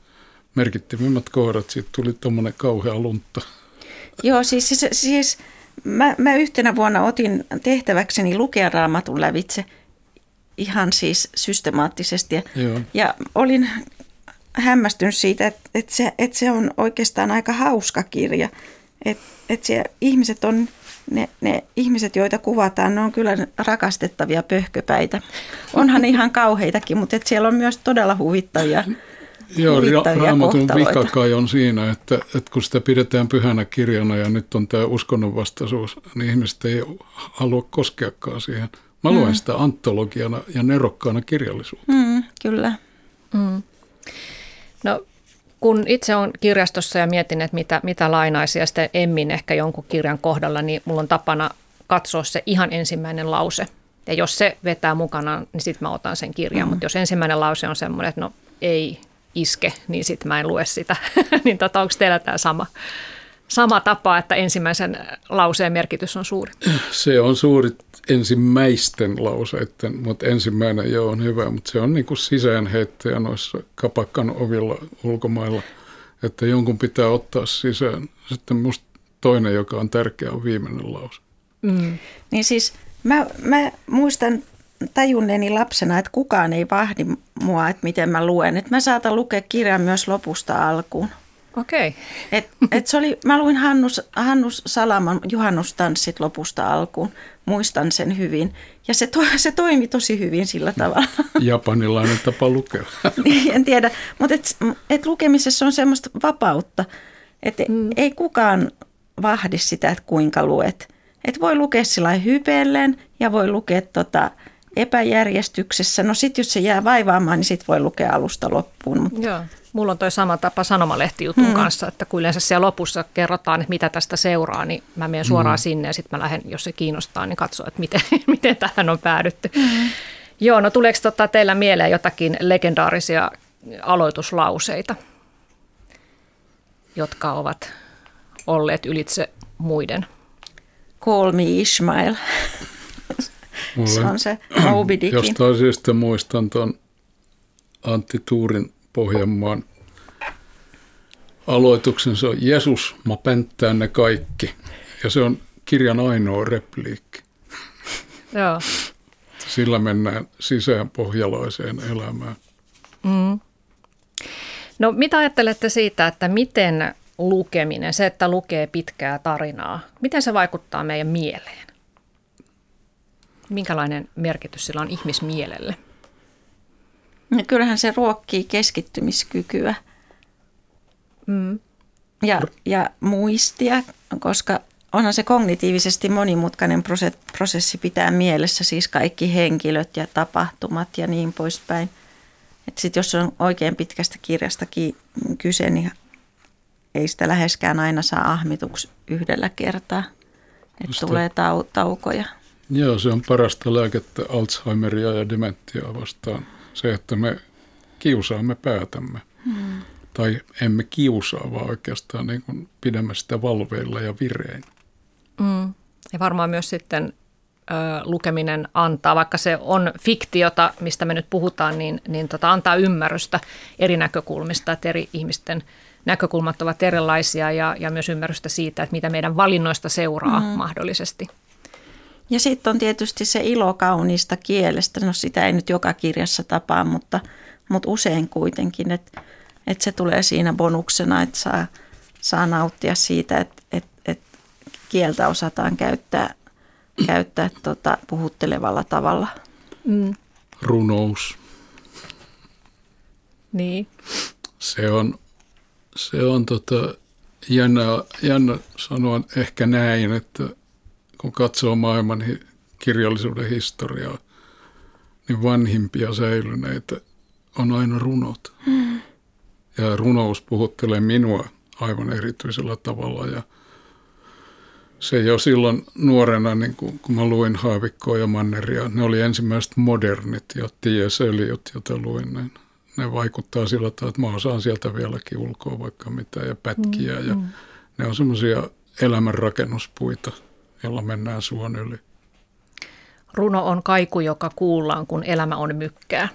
merkittävimmät kohdat. Siitä tuli tommonen kauhea luntta. Joo, siis, siis, siis mä, mä yhtenä vuonna otin tehtäväkseni lukea raamatun lävitse ihan siis systemaattisesti. Ja, Joo. ja olin hämmästynyt siitä, että, että, se, että se on oikeastaan aika hauska kirja. Että, että siellä ihmiset on, ne, ne ihmiset, joita kuvataan, ne on kyllä rakastettavia pöhköpäitä. Onhan ihan kauheitakin, mutta että siellä on myös todella huvittavia Joo, ra- raamatun kohtaloita. vika kai on siinä, että, että kun sitä pidetään pyhänä kirjana ja nyt on tämä uskonnonvastaisuus, niin ihmiset ei halua koskeakaan siihen. Mä luen sitä antologiana ja nerokkaana kirjallisuutena. Mm, kyllä. No kun itse on kirjastossa ja mietin, että mitä, mitä lainaisi ja sitten emmin ehkä jonkun kirjan kohdalla, niin mulla on tapana katsoa se ihan ensimmäinen lause. Ja jos se vetää mukanaan, niin sitten mä otan sen kirjan. Mm. Mutta jos ensimmäinen lause on semmoinen, että no ei iske, niin sitten mä en lue sitä. niin tota, onko teillä tämä sama, sama tapa, että ensimmäisen lauseen merkitys on suuri? Se on suuri ensimmäisten lauseiden, mutta ensimmäinen jo on hyvä, mutta se on niin kuin sisäänheittäjä noissa kapakkan ovilla ulkomailla, että jonkun pitää ottaa sisään. Sitten musta toinen, joka on tärkeä, on viimeinen lause. Mm. Niin siis mä, mä muistan tajunneeni lapsena, että kukaan ei vahdi mua, että miten mä luen. Että mä saatan lukea kirjan myös lopusta alkuun. Okei. Okay. Et, et se oli, mä luin Hannus, Hannus Salaman juhannustanssit lopusta alkuun. Muistan sen hyvin. Ja se, to, se toimi tosi hyvin sillä tavalla. Japanilainen tapa lukea. niin, en tiedä. Mutta et, et lukemisessa on semmoista vapautta, että mm. ei kukaan vahdi sitä, että kuinka luet. Et voi lukea sillä hypellen ja voi lukea tota, epäjärjestyksessä. No sitten jos se jää vaivaamaan, niin sitten voi lukea alusta loppuun. Mutta... Joo. Mulla on toi sama tapa sanomalehtijutun hmm. kanssa, että kun yleensä siellä lopussa kerrotaan, että mitä tästä seuraa, niin mä menen suoraan hmm. sinne ja sitten mä lähden, jos se kiinnostaa, niin katsoa, että miten, miten tähän on päädytty. Hmm. Joo, no tuleeko tota teillä mieleen jotakin legendaarisia aloituslauseita, jotka ovat olleet ylitse muiden? Call me Ishmael. Mulle, se on se Moby Dickin. Jostain syystä muistan tuon Antti Tuurin Pohjanmaan aloituksen. Se on Jeesus, mä penttään ne kaikki. Ja se on kirjan ainoa repliikki. Joo. Sillä mennään sisään pohjalaiseen elämään. Mm. No mitä ajattelette siitä, että miten lukeminen, se, että lukee pitkää tarinaa, miten se vaikuttaa meidän mieleen? Minkälainen merkitys sillä on ihmismielelle? No kyllähän se ruokkii keskittymiskykyä mm. ja, ja muistia, koska onhan se kognitiivisesti monimutkainen prosessi pitää mielessä, siis kaikki henkilöt ja tapahtumat ja niin poispäin. Sitten jos on oikein pitkästä kirjasta kyse, niin ei sitä läheskään aina saa ahmituksi yhdellä kertaa. Että tulee tau- taukoja. Joo, se on parasta lääkettä Alzheimeria ja dementiaa vastaan. Se, että me kiusaamme päätämme. Hmm. Tai emme kiusaa, vaan oikeastaan niin kuin pidämme sitä valveilla ja virein. Mm. Ja varmaan myös sitten ö, lukeminen antaa, vaikka se on fiktiota, mistä me nyt puhutaan, niin, niin tota, antaa ymmärrystä eri näkökulmista, että eri ihmisten näkökulmat ovat erilaisia ja, ja myös ymmärrystä siitä, että mitä meidän valinnoista seuraa mm. mahdollisesti. Ja sitten on tietysti se ilo kauniista kielestä. No sitä ei nyt joka kirjassa tapaa, mutta, mutta usein kuitenkin, että, että se tulee siinä bonuksena, että saa, saa nauttia siitä, että, että, että kieltä osataan käyttää, käyttää tota, puhuttelevalla tavalla. Mm. Runous. Niin. Se on, se on tota, jännä, jännä sanoa ehkä näin, että kun katsoo maailman kirjallisuuden historiaa, niin vanhimpia säilyneitä on aina runot. Mm. Ja runous puhuttelee minua aivan erityisellä tavalla ja se jo silloin nuorena, niin kun, kun mä luin Haavikkoa ja Manneria, ne oli ensimmäiset modernit ja T.S. Eliot, jota luin, niin ne vaikuttaa sillä tavalla, että mä osaan sieltä vieläkin ulkoa vaikka mitä ja pätkiä mm, ja mm. ne on semmoisia elämän rakennuspuita – jolla mennään suon yli. Runo on kaiku, joka kuullaan, kun elämä on mykkää.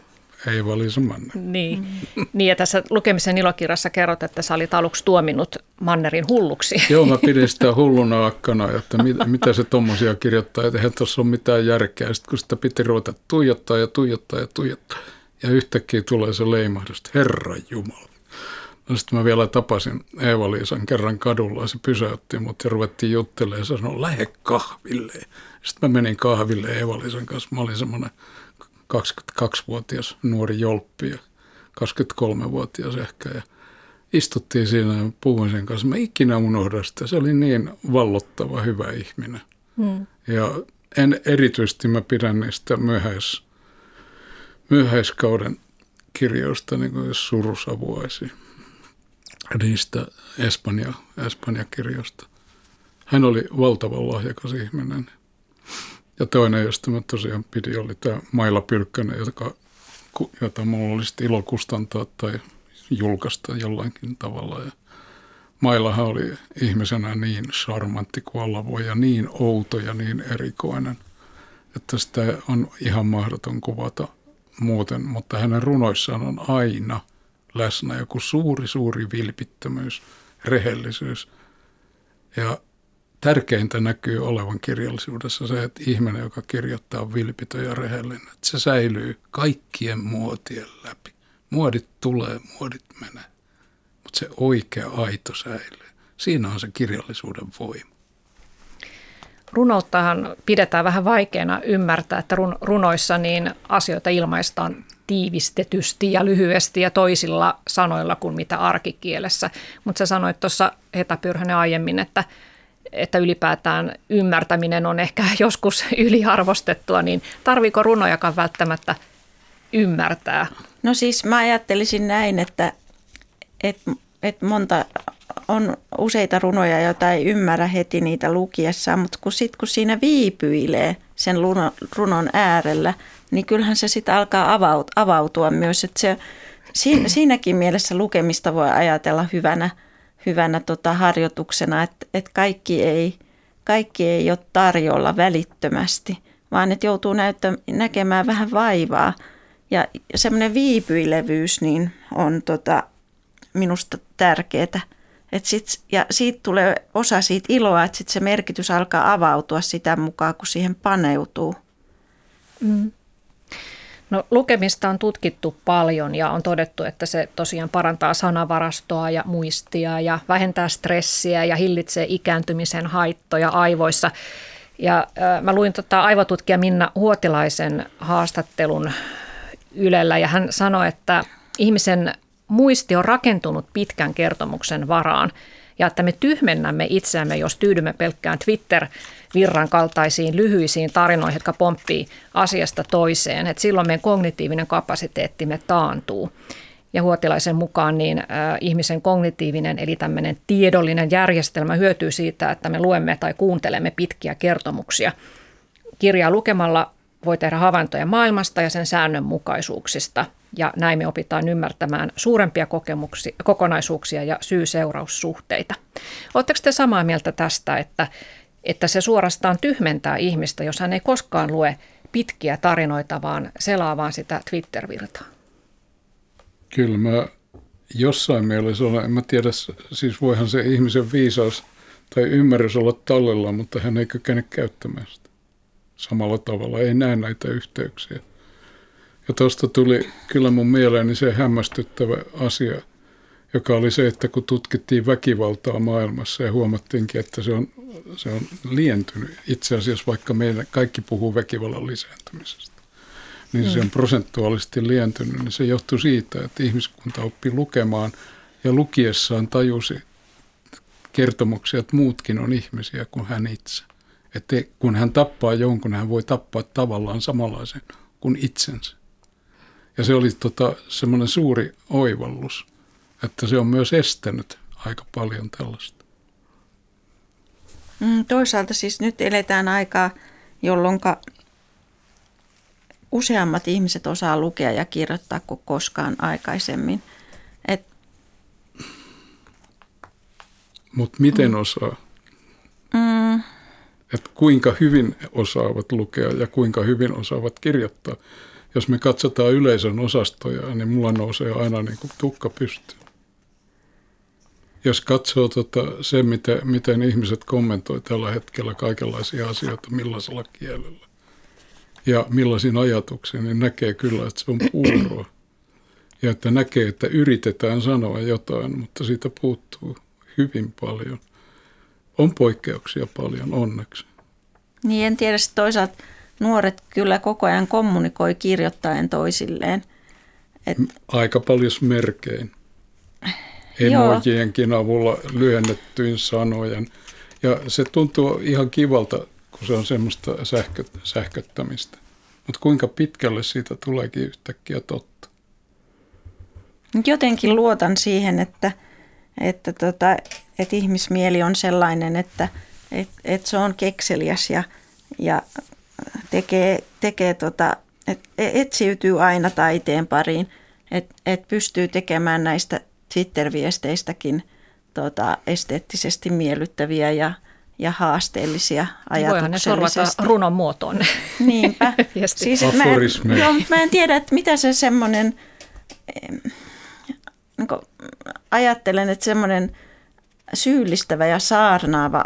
Ei valisa Manner. Niin. Niin, ja tässä lukemisen ilokirjassa kerrot, että sä olit aluksi tuominnut Mannerin hulluksi. Joo, mä pidin sitä hulluna akkana, että mit, mitä se tommosia kirjoittaa, että eihän tuossa ole mitään järkeä. Sitten kun sitä piti ruveta tuijottaa ja tuijottaa ja tuijottaa, ja yhtäkkiä tulee se leimahdus, että Herra Jumala. No sitten mä vielä tapasin Eeva-Liisan kerran kadulla ja se pysäytti mut ja ruvettiin juttelemaan ja sanoi, lähde kahville. Sitten mä menin kahville Eeva-Liisan kanssa. Mä olin semmoinen 22-vuotias nuori jolppi ja 23-vuotias ehkä ja istuttiin siinä ja puhuin sen kanssa. Mä ikinä unohdan sitä. Se oli niin vallottava, hyvä ihminen. Mm. Ja en erityisesti mä pidän niistä myöhäis, myöhäiskauden kirjoista, niin kuin surusavuaisiin niistä Espanja, Espanja-kirjoista. Hän oli valtavan lahjakas ihminen. Ja toinen, josta mä tosiaan pidi, oli tämä Maila Pylkkänen, joka, jota mulla olisi ilo kustantaa tai julkaista jollakin tavalla. Ja Mailahan oli ihmisenä niin charmantti kuin olla voi ja niin outo ja niin erikoinen, että sitä on ihan mahdoton kuvata muuten, mutta hänen runoissaan on aina – läsnä joku suuri, suuri vilpittömyys, rehellisyys. Ja tärkeintä näkyy olevan kirjallisuudessa se, että ihminen, joka kirjoittaa on vilpitön ja rehellinen, että se säilyy kaikkien muotien läpi. Muodit tulee, muodit menee. Mutta mutta se oikea aito säilyy. Siinä on se kirjallisuuden voima. Runouttahan pidetään vähän vaikeana ymmärtää, että runoissa niin asioita ilmaistaan tiivistetysti ja lyhyesti ja toisilla sanoilla kuin mitä arkikielessä. Mutta sä sanoit tuossa Heta Pyrhönen aiemmin, että, että ylipäätään ymmärtäminen on ehkä joskus yliarvostettua, niin tarviiko runojakaan välttämättä ymmärtää? No siis mä ajattelisin näin, että, että, että monta on useita runoja, joita ei ymmärrä heti niitä lukiessaan, mutta kun sitten kun siinä viipyilee sen runon äärellä, niin kyllähän se sitten alkaa avautua myös. Että se, siinäkin mielessä lukemista voi ajatella hyvänä, hyvänä tota harjoituksena, että, että kaikki, ei, kaikki ei ole tarjolla välittömästi, vaan että joutuu näyttä, näkemään vähän vaivaa. Ja semmoinen viipyilevyys niin on tota, minusta tärkeää. Et sit, ja siitä tulee osa siitä iloa, että sit se merkitys alkaa avautua sitä mukaan, kun siihen paneutuu. Mm. No, lukemista on tutkittu paljon ja on todettu, että se tosiaan parantaa sanavarastoa ja muistia ja vähentää stressiä ja hillitsee ikääntymisen haittoja aivoissa. Ja äh, mä luin tota aivotutkija Minna Huotilaisen haastattelun Ylellä ja hän sanoi, että ihmisen muisti on rakentunut pitkän kertomuksen varaan ja että me tyhmennämme itseämme, jos tyydymme pelkkään Twitter-virran kaltaisiin lyhyisiin tarinoihin, jotka pomppii asiasta toiseen. Et silloin meidän kognitiivinen kapasiteettimme taantuu. Ja Huotilaisen mukaan niin äh, ihmisen kognitiivinen eli tämmöinen tiedollinen järjestelmä hyötyy siitä, että me luemme tai kuuntelemme pitkiä kertomuksia. Kirjaa lukemalla voi tehdä havaintoja maailmasta ja sen säännönmukaisuuksista – ja näin me opitaan ymmärtämään suurempia kokemuksia, kokonaisuuksia ja syy-seuraussuhteita. Oletteko te samaa mieltä tästä, että, että se suorastaan tyhmentää ihmistä, jos hän ei koskaan lue pitkiä tarinoita, vaan selaa vaan sitä Twitter-virtaa? Kyllä mä jossain mielessä olen, en mä tiedä, siis voihan se ihmisen viisaus tai ymmärrys olla tallella, mutta hän ei kykene käyttämään sitä samalla tavalla, ei näe näitä yhteyksiä. Ja tuosta tuli kyllä mun mieleeni se hämmästyttävä asia, joka oli se, että kun tutkittiin väkivaltaa maailmassa ja huomattiinkin, että se on, se on lientynyt. Itse asiassa vaikka meidän kaikki puhuu väkivallan lisääntymisestä, niin se on mm. prosentuaalisesti lientynyt. Niin se johtuu siitä, että ihmiskunta oppi lukemaan ja lukiessaan tajusi kertomuksia, että muutkin on ihmisiä kuin hän itse. Että kun hän tappaa jonkun, hän voi tappaa tavallaan samanlaisen kuin itsensä. Ja se oli tota, semmoinen suuri oivallus, että se on myös estänyt aika paljon tällaista. Mm, toisaalta siis nyt eletään aikaa, jolloin useammat ihmiset osaa lukea ja kirjoittaa kuin koskaan aikaisemmin. Et... Mutta miten mm. osaa? Mm. Et kuinka hyvin osaavat lukea ja kuinka hyvin osaavat kirjoittaa jos me katsotaan yleisön osastoja, niin mulla nousee aina niin kuin tukka pystyyn. Jos katsoo tota, se, miten, miten ihmiset kommentoi tällä hetkellä kaikenlaisia asioita, millaisella kielellä ja millaisin ajatuksin, niin näkee kyllä, että se on puuroa. Ja että näkee, että yritetään sanoa jotain, mutta siitä puuttuu hyvin paljon. On poikkeuksia paljon, onneksi. Niin en tiedä toisaalta nuoret kyllä koko ajan kommunikoi kirjoittaen toisilleen. Et, Aika paljon merkein. Emojienkin avulla lyhennettyin sanojen. Ja se tuntuu ihan kivalta, kun se on semmoista sähkö, sähköttämistä. Mutta kuinka pitkälle siitä tuleekin yhtäkkiä totta? Jotenkin luotan siihen, että, että, tota, että ihmismieli on sellainen, että, että, että se on kekseliäs ja, ja tekee, tekee tota, et, etsiytyy aina taiteen pariin, että et pystyy tekemään näistä Twitter-viesteistäkin tota, esteettisesti miellyttäviä ja, ja haasteellisia ajatuksellisesti. Voihan ne sorvata runon muotoon. Niinpä. siis, mä, en, joo, mä en tiedä, että mitä se semmoinen, niin ajattelen, että semmoinen syyllistävä ja saarnaava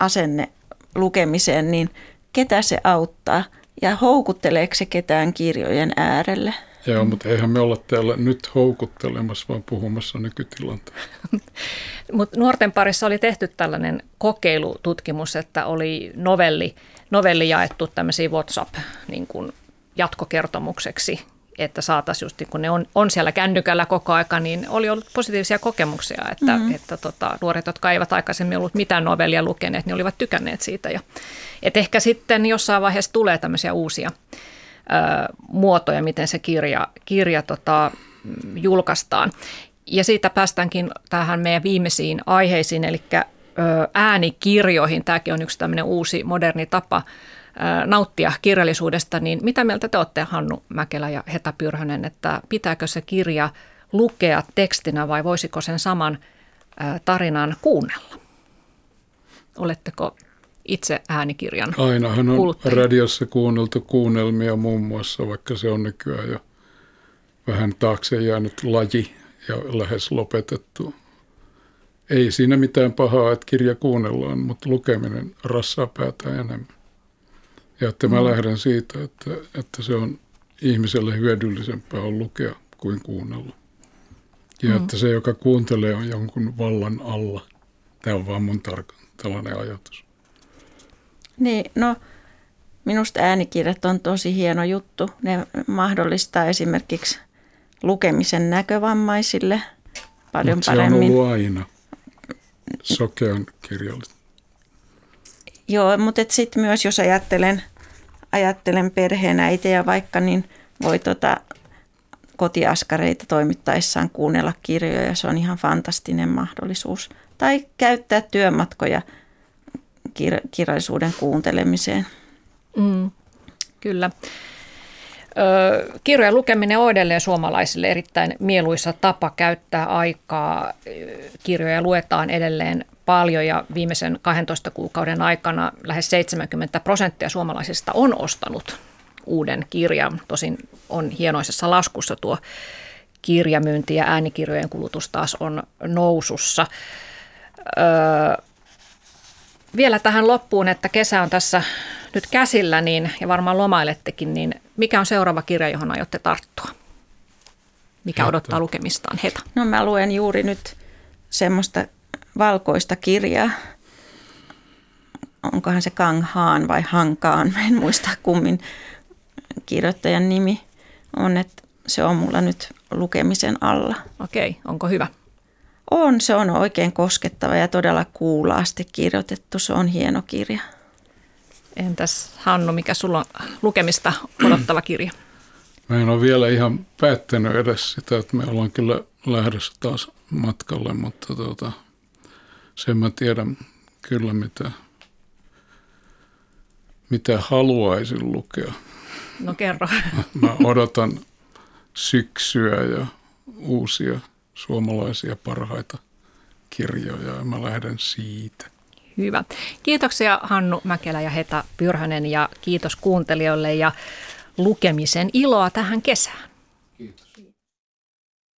asenne lukemiseen, niin ketä se auttaa ja houkutteleeko se ketään kirjojen äärelle? Joo, mutta eihän me olla täällä nyt houkuttelemassa, vaan puhumassa nykytilanteesta. mutta nuorten parissa oli tehty tällainen kokeilututkimus, että oli novelli, novelli jaettu tämmöisiin WhatsApp niin kuin jatkokertomukseksi että saataisiin just kun ne on, on siellä kännykällä koko aika, niin oli ollut positiivisia kokemuksia, että, mm-hmm. että tota, nuoret, jotka eivät aikaisemmin ollut mitään novellia lukeneet, niin olivat tykänneet siitä. Ja, et ehkä sitten jossain vaiheessa tulee tämmöisiä uusia ö, muotoja, miten se kirja, kirja tota, julkaistaan. Ja siitä päästäänkin tähän meidän viimeisiin aiheisiin, eli äänikirjoihin. Tämäkin on yksi tämmöinen uusi moderni tapa nauttia kirjallisuudesta, niin mitä mieltä te olette Hannu Mäkelä ja Heta Pyrhönen, että pitääkö se kirja lukea tekstinä vai voisiko sen saman tarinan kuunnella? Oletteko itse äänikirjan Ainahan on kuluttaja? radiossa kuunneltu kuunnelmia muun muassa, vaikka se on nykyään jo vähän taakse jäänyt laji ja lähes lopetettu. Ei siinä mitään pahaa, että kirja kuunnellaan, mutta lukeminen rassaa päätä enemmän. Ja että mä mm. lähden siitä, että, että se on ihmiselle hyödyllisempää on lukea kuin kuunnella. Ja mm. että se, joka kuuntelee, on jonkun vallan alla. Tämä on vaan mun tarko- tällainen ajatus. Niin, no minusta äänikirjat on tosi hieno juttu. Ne mahdollistaa esimerkiksi lukemisen näkövammaisille paljon Mut se paremmin. se on ollut aina sokean kirjallista. Joo, mutta sitten myös jos ajattelen, ajattelen perheenäitiä vaikka, niin voi tota kotiaskareita toimittaessaan kuunnella kirjoja. Se on ihan fantastinen mahdollisuus. Tai käyttää työmatkoja kir- kirjallisuuden kuuntelemiseen. Mm, kyllä. Ö, kirjojen lukeminen on edelleen suomalaisille erittäin mieluisa tapa käyttää aikaa. Kirjoja luetaan edelleen paljon ja viimeisen 12 kuukauden aikana lähes 70 prosenttia suomalaisista on ostanut uuden kirjan. Tosin on hienoisessa laskussa tuo kirjamyynti ja äänikirjojen kulutus taas on nousussa. Öö, vielä tähän loppuun, että kesä on tässä nyt käsillä niin, ja varmaan lomailettekin, niin mikä on seuraava kirja, johon aiotte tarttua? Mikä Heta. odottaa lukemistaan? Heta. No mä luen juuri nyt semmoista valkoista kirjaa. Onkohan se Kang Haan vai Hankaan, en muista kummin kirjoittajan nimi on, että se on mulla nyt lukemisen alla. Okei, onko hyvä? On, se on oikein koskettava ja todella kuulaasti kirjoitettu. Se on hieno kirja. Entäs Hannu, mikä sulla on lukemista odottava kirja? Mä en ole vielä ihan päättänyt edes sitä, että me ollaan kyllä lähdössä taas matkalle, mutta tuota, sen mä tiedän kyllä, mitä, mitä haluaisin lukea. No kerro. Mä odotan syksyä ja uusia suomalaisia parhaita kirjoja ja mä lähden siitä. Hyvä. Kiitoksia Hannu Mäkelä ja Heta Pyrhönen ja kiitos kuuntelijoille ja lukemisen iloa tähän kesään.